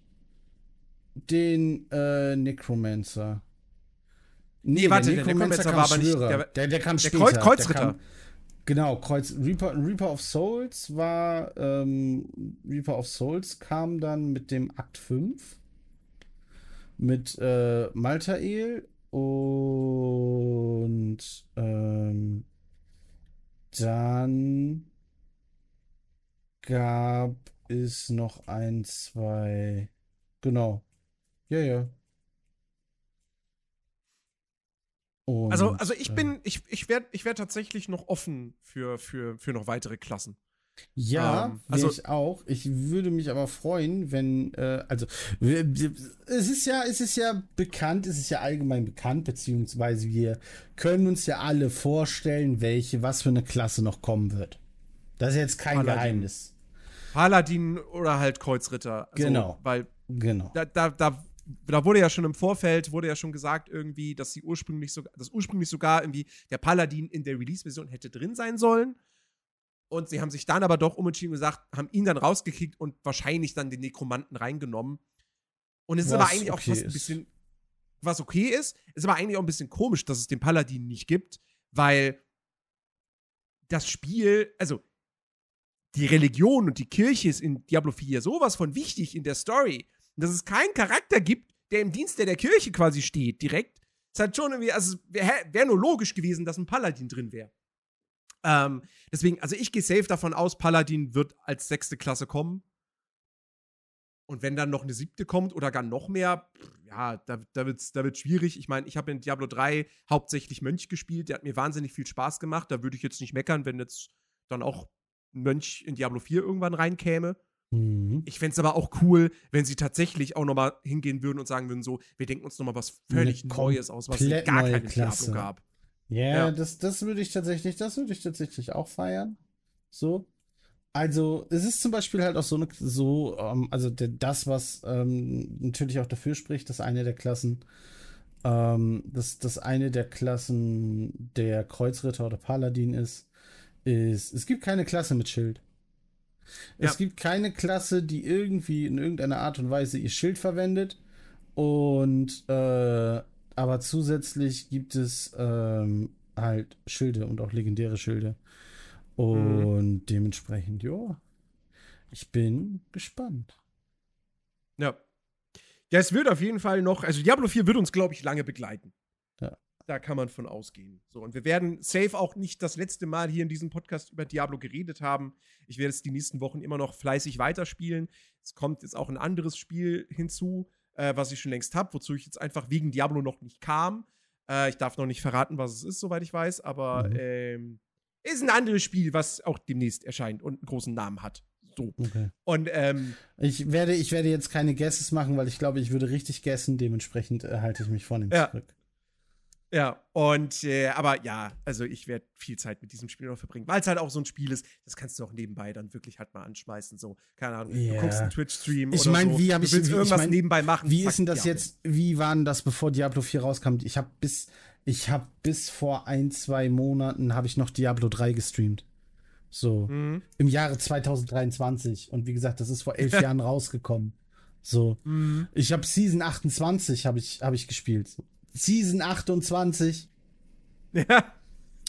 den äh, Necromancer. Nee, nee warte, der Necromancer, der Necromancer war aber nicht. Der, der, der kam später. Kreuz, Kreuzritter. Kam, genau, Kreuz, Reaper, Reaper of Souls war. Ähm, Reaper of Souls kam dann mit dem Akt 5. Mit äh, Maltael und ähm, dann gab es noch ein, zwei. Genau. Ja, ja. Und, also, also ich bin, äh, ich, ich werde ich werd tatsächlich noch offen für, für, für noch weitere Klassen. Ja, ähm, also ich auch. Ich würde mich aber freuen, wenn, äh, also es ist ja, es ist ja bekannt, es ist ja allgemein bekannt, beziehungsweise wir können uns ja alle vorstellen, welche, was für eine Klasse noch kommen wird. Das ist jetzt kein Paladin. Geheimnis. Paladin oder halt Kreuzritter. Also, genau. Weil genau. Da, da, da da wurde ja schon im Vorfeld, wurde ja schon gesagt irgendwie, dass sie ursprünglich sogar, dass ursprünglich sogar irgendwie der Paladin in der Release-Version hätte drin sein sollen. Und sie haben sich dann aber doch umentschieden gesagt, haben ihn dann rausgekickt und wahrscheinlich dann den Nekromanten reingenommen. Und es ist aber eigentlich okay auch fast ein bisschen, was okay ist, ist aber eigentlich auch ein bisschen komisch, dass es den Paladin nicht gibt, weil das Spiel, also die Religion und die Kirche ist in Diablo 4 sowas von wichtig in der Story dass es keinen Charakter gibt, der im Dienste der Kirche quasi steht, direkt. Es hat schon irgendwie, also wäre wär nur logisch gewesen, dass ein Paladin drin wäre. Ähm, deswegen, also ich gehe safe davon aus, Paladin wird als sechste Klasse kommen. Und wenn dann noch eine siebte kommt oder gar noch mehr, ja, da, da wird es da wird's schwierig. Ich meine, ich habe in Diablo 3 hauptsächlich Mönch gespielt. Der hat mir wahnsinnig viel Spaß gemacht. Da würde ich jetzt nicht meckern, wenn jetzt dann auch ein Mönch in Diablo 4 irgendwann reinkäme. Mhm. Ich fände es aber auch cool, wenn sie tatsächlich auch nochmal hingehen würden und sagen würden: so, wir denken uns nochmal was völlig Eine Neues aus, was es gar keine Klasse. Diablo gab. Yeah, ja, das, das würde ich tatsächlich, das würde ich tatsächlich auch feiern. So. Also, es ist zum Beispiel halt auch so eine, so, ähm, also das, was ähm, natürlich auch dafür spricht, dass eine der Klassen, ähm, dass, dass eine der Klassen der Kreuzritter oder Paladin ist, ist, es gibt keine Klasse mit Schild. Es ja. gibt keine Klasse, die irgendwie in irgendeiner Art und Weise ihr Schild verwendet. Und äh, aber zusätzlich gibt es ähm, halt Schilde und auch legendäre Schilde. Und mhm. dementsprechend, ja, ich bin gespannt. Ja. Ja, es wird auf jeden Fall noch, also Diablo 4 wird uns, glaube ich, lange begleiten. Da kann man von ausgehen. So, und wir werden safe auch nicht das letzte Mal hier in diesem Podcast über Diablo geredet haben. Ich werde es die nächsten Wochen immer noch fleißig weiterspielen. Es kommt jetzt auch ein anderes Spiel hinzu, äh, was ich schon längst habe, wozu ich jetzt einfach wegen Diablo noch nicht kam. Äh, ich darf noch nicht verraten, was es ist, soweit ich weiß, aber mhm. ähm, ist ein anderes Spiel, was auch demnächst erscheint und einen großen Namen hat. So. Okay. Und ähm, ich werde, ich werde jetzt keine Guesses machen, weil ich glaube, ich würde richtig guessen. Dementsprechend äh, halte ich mich von ihm ja. zurück. Ja, und äh, aber ja, also ich werde viel Zeit mit diesem Spiel noch verbringen, weil es halt auch so ein Spiel ist, das kannst du auch nebenbei dann wirklich halt mal anschmeißen. So, keine Ahnung, yeah. du guckst einen Twitch-Stream ich mein, so, wie hab ich, willst wie, irgendwas ich mein, nebenbei machen. Wie ist denn das jetzt, wie waren das, bevor Diablo 4 rauskam? Ich habe bis, ich habe bis vor ein, zwei Monaten habe ich noch Diablo 3 gestreamt. So, mhm. im Jahre 2023. Und wie gesagt, das ist vor elf [laughs] Jahren rausgekommen. So, mhm. ich habe Season 28 habe ich, hab ich gespielt. Season 28 ja.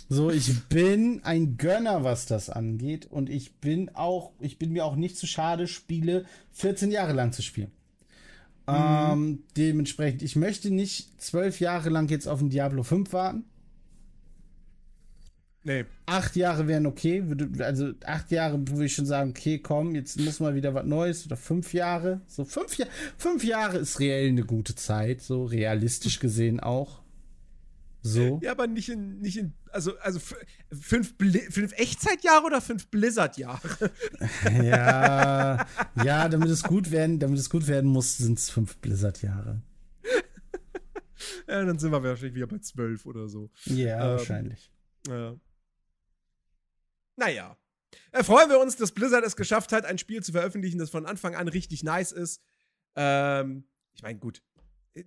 So, ich bin ein Gönner, was das angeht. Und ich bin auch, ich bin mir auch nicht zu schade, Spiele 14 Jahre lang zu spielen. Mhm. Ähm, dementsprechend, ich möchte nicht zwölf Jahre lang jetzt auf ein Diablo 5 warten. Nee. Acht Jahre wären okay. Also acht Jahre würde ich schon sagen, okay, komm, jetzt muss mal wieder was Neues. Oder fünf Jahre. So fünf, Jahr, fünf Jahre ist reell eine gute Zeit, so realistisch gesehen auch. So. Ja, aber nicht in, nicht in also, also fünf, fünf Echtzeitjahre oder fünf Blizzard-Jahre? [laughs] Ja, ja, damit es gut werden, damit es gut werden muss, sind es fünf Blizzard-Jahre. [laughs] ja, dann sind wir wahrscheinlich wieder bei zwölf oder so. Ja, ähm, wahrscheinlich. Ja. Naja. Äh, freuen wir uns, dass Blizzard es geschafft hat, ein Spiel zu veröffentlichen, das von Anfang an richtig nice ist. Ähm, ich meine, gut,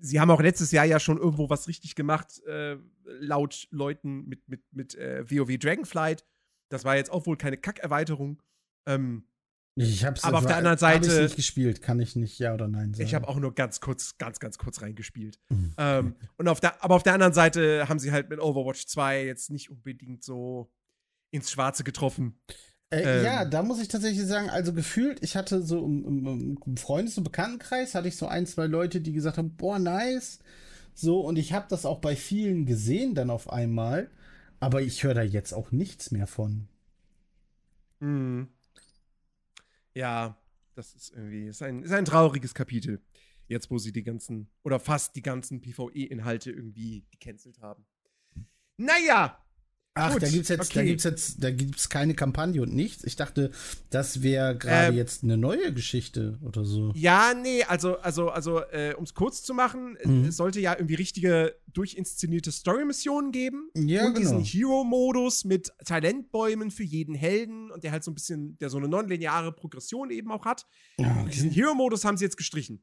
sie haben auch letztes Jahr ja schon irgendwo was richtig gemacht, äh, laut Leuten mit, mit, mit äh, WoW Dragonflight. Das war jetzt auch wohl keine Kackerweiterung. Ähm, ich hab's aber auf der anderen Seite hab ich nicht gespielt, kann ich nicht ja oder nein sagen. Ich habe auch nur ganz kurz, ganz, ganz kurz reingespielt. Mhm. Ähm, und auf der, aber auf der anderen Seite haben sie halt mit Overwatch 2 jetzt nicht unbedingt so ins Schwarze getroffen. Äh, ähm, ja, da muss ich tatsächlich sagen, also gefühlt, ich hatte so im, im, Freundes- und Bekanntenkreis, hatte ich so ein, zwei Leute, die gesagt haben, boah, nice. So, und ich habe das auch bei vielen gesehen dann auf einmal, aber ich höre da jetzt auch nichts mehr von. Mhm. Ja, das ist irgendwie, ist ein, ist ein trauriges Kapitel. Jetzt, wo sie die ganzen, oder fast die ganzen PvE-Inhalte irgendwie gecancelt haben. Naja, Ach, Gut, da gibt's jetzt, okay. da gibt's jetzt, da gibt's keine Kampagne und nichts. Ich dachte, das wäre gerade ähm, jetzt eine neue Geschichte oder so. Ja, nee, also, also, also, äh, um es kurz zu machen, mhm. es sollte ja irgendwie richtige durchinszenierte Story-Missionen geben. Ja, und genau. diesen Hero-Modus mit Talentbäumen für jeden Helden und der halt so ein bisschen, der so eine nonlineare Progression eben auch hat. Okay. Diesen Hero-Modus haben sie jetzt gestrichen.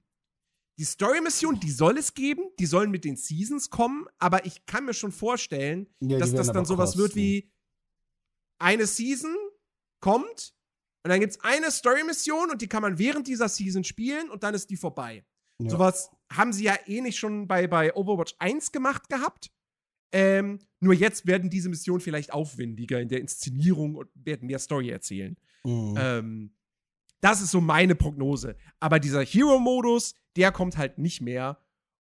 Die Story-Mission, die soll es geben, die sollen mit den Seasons kommen, aber ich kann mir schon vorstellen, ja, dass das dann sowas kosten. wird wie eine Season kommt und dann gibt es eine Story-Mission und die kann man während dieser Season spielen und dann ist die vorbei. Ja. Sowas haben sie ja eh nicht schon bei, bei Overwatch 1 gemacht gehabt. Ähm, nur jetzt werden diese Missionen vielleicht aufwendiger in der Inszenierung und werden mehr Story erzählen. Mhm. Ähm, das ist so meine Prognose. Aber dieser Hero-Modus, der kommt halt nicht mehr.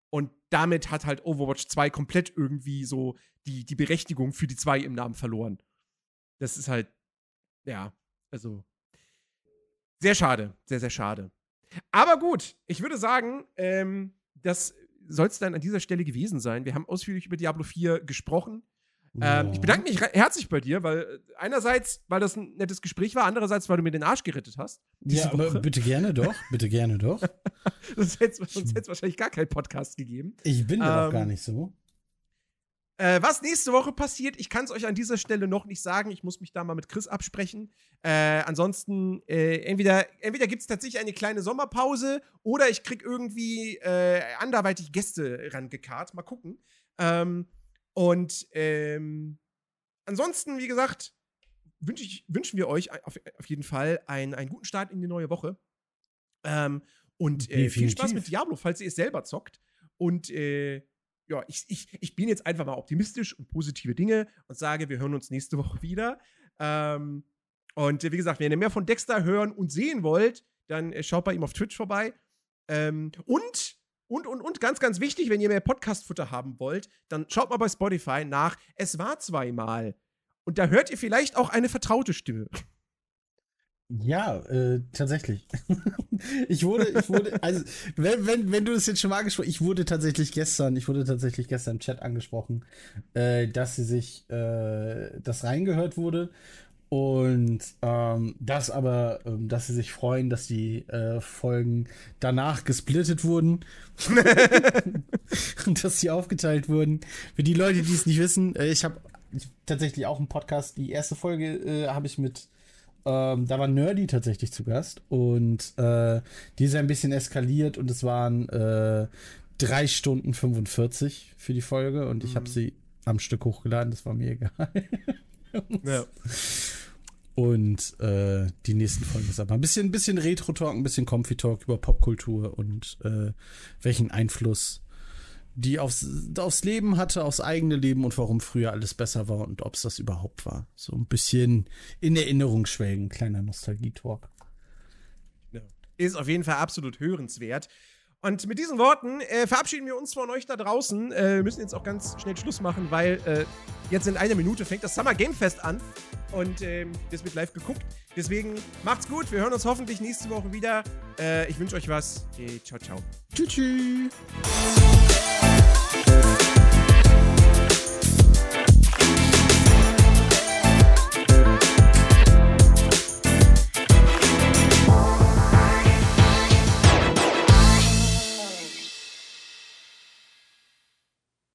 Und damit hat halt Overwatch 2 komplett irgendwie so die, die Berechtigung für die 2 im Namen verloren. Das ist halt, ja, also sehr schade, sehr, sehr schade. Aber gut, ich würde sagen, ähm, das soll es dann an dieser Stelle gewesen sein. Wir haben ausführlich über Diablo 4 gesprochen. Ähm, ich bedanke mich herzlich bei dir, weil äh, einerseits, weil das ein nettes Gespräch war, andererseits, weil du mir den Arsch gerettet hast. Ja, aber bitte gerne doch, bitte gerne doch. [laughs] sonst hätte es wahrscheinlich gar keinen Podcast gegeben. Ich bin ja ähm, gar nicht so. Äh, was nächste Woche passiert, ich kann es euch an dieser Stelle noch nicht sagen. Ich muss mich da mal mit Chris absprechen. Äh, ansonsten, äh, entweder, entweder gibt es tatsächlich eine kleine Sommerpause oder ich krieg irgendwie äh, anderweitig Gäste rangekarrt. Mal gucken. Ähm, und ähm, ansonsten, wie gesagt, wünsch ich, wünschen wir euch auf, auf jeden Fall einen, einen guten Start in die neue Woche. Ähm, Und äh, viel Spaß mit Diablo, falls ihr es selber zockt. Und äh, ja, ich, ich, ich bin jetzt einfach mal optimistisch und positive Dinge und sage, wir hören uns nächste Woche wieder. Ähm, und wie gesagt, wenn ihr mehr von Dexter hören und sehen wollt, dann äh, schaut bei ihm auf Twitch vorbei. Ähm, und, und, und, und, ganz, ganz wichtig, wenn ihr mehr Podcast-Futter haben wollt, dann schaut mal bei Spotify nach. Es war zweimal. Und da hört ihr vielleicht auch eine vertraute Stimme. Ja, äh, tatsächlich. [laughs] ich wurde, ich wurde, also, wenn, wenn, wenn du das jetzt schon mal angesprochen ich wurde tatsächlich gestern, ich wurde tatsächlich gestern im Chat angesprochen, äh, dass sie sich, äh, das reingehört wurde und ähm, das aber, ähm, dass sie sich freuen, dass die äh, Folgen danach gesplittet wurden. [laughs] und dass sie aufgeteilt wurden. Für die Leute, die es nicht wissen, äh, ich habe tatsächlich auch einen Podcast. Die erste Folge äh, habe ich mit, ähm, da war Nerdy tatsächlich zu Gast. Und äh, die ist ein bisschen eskaliert und es waren äh, drei Stunden 45 für die Folge. Und ich mhm. habe sie am Stück hochgeladen, das war mir egal. Ja. Und äh, die nächsten Folgen ist aber ein bisschen, ein bisschen Retro-Talk, ein bisschen Comfy-Talk über Popkultur und äh, welchen Einfluss die aufs, aufs Leben hatte, aufs eigene Leben und warum früher alles besser war und ob es das überhaupt war. So ein bisschen in Erinnerung schwelgen, kleiner Nostalgie-Talk. Ist auf jeden Fall absolut hörenswert. Und mit diesen Worten äh, verabschieden wir uns von euch da draußen. Äh, müssen jetzt auch ganz schnell Schluss machen, weil äh, jetzt in einer Minute fängt das Summer Game Fest an. Und ähm, das wird live geguckt. Deswegen macht's gut. Wir hören uns hoffentlich nächste Woche wieder. Äh, ich wünsche euch was. Ciao, ciao. Tschüss. tschüss.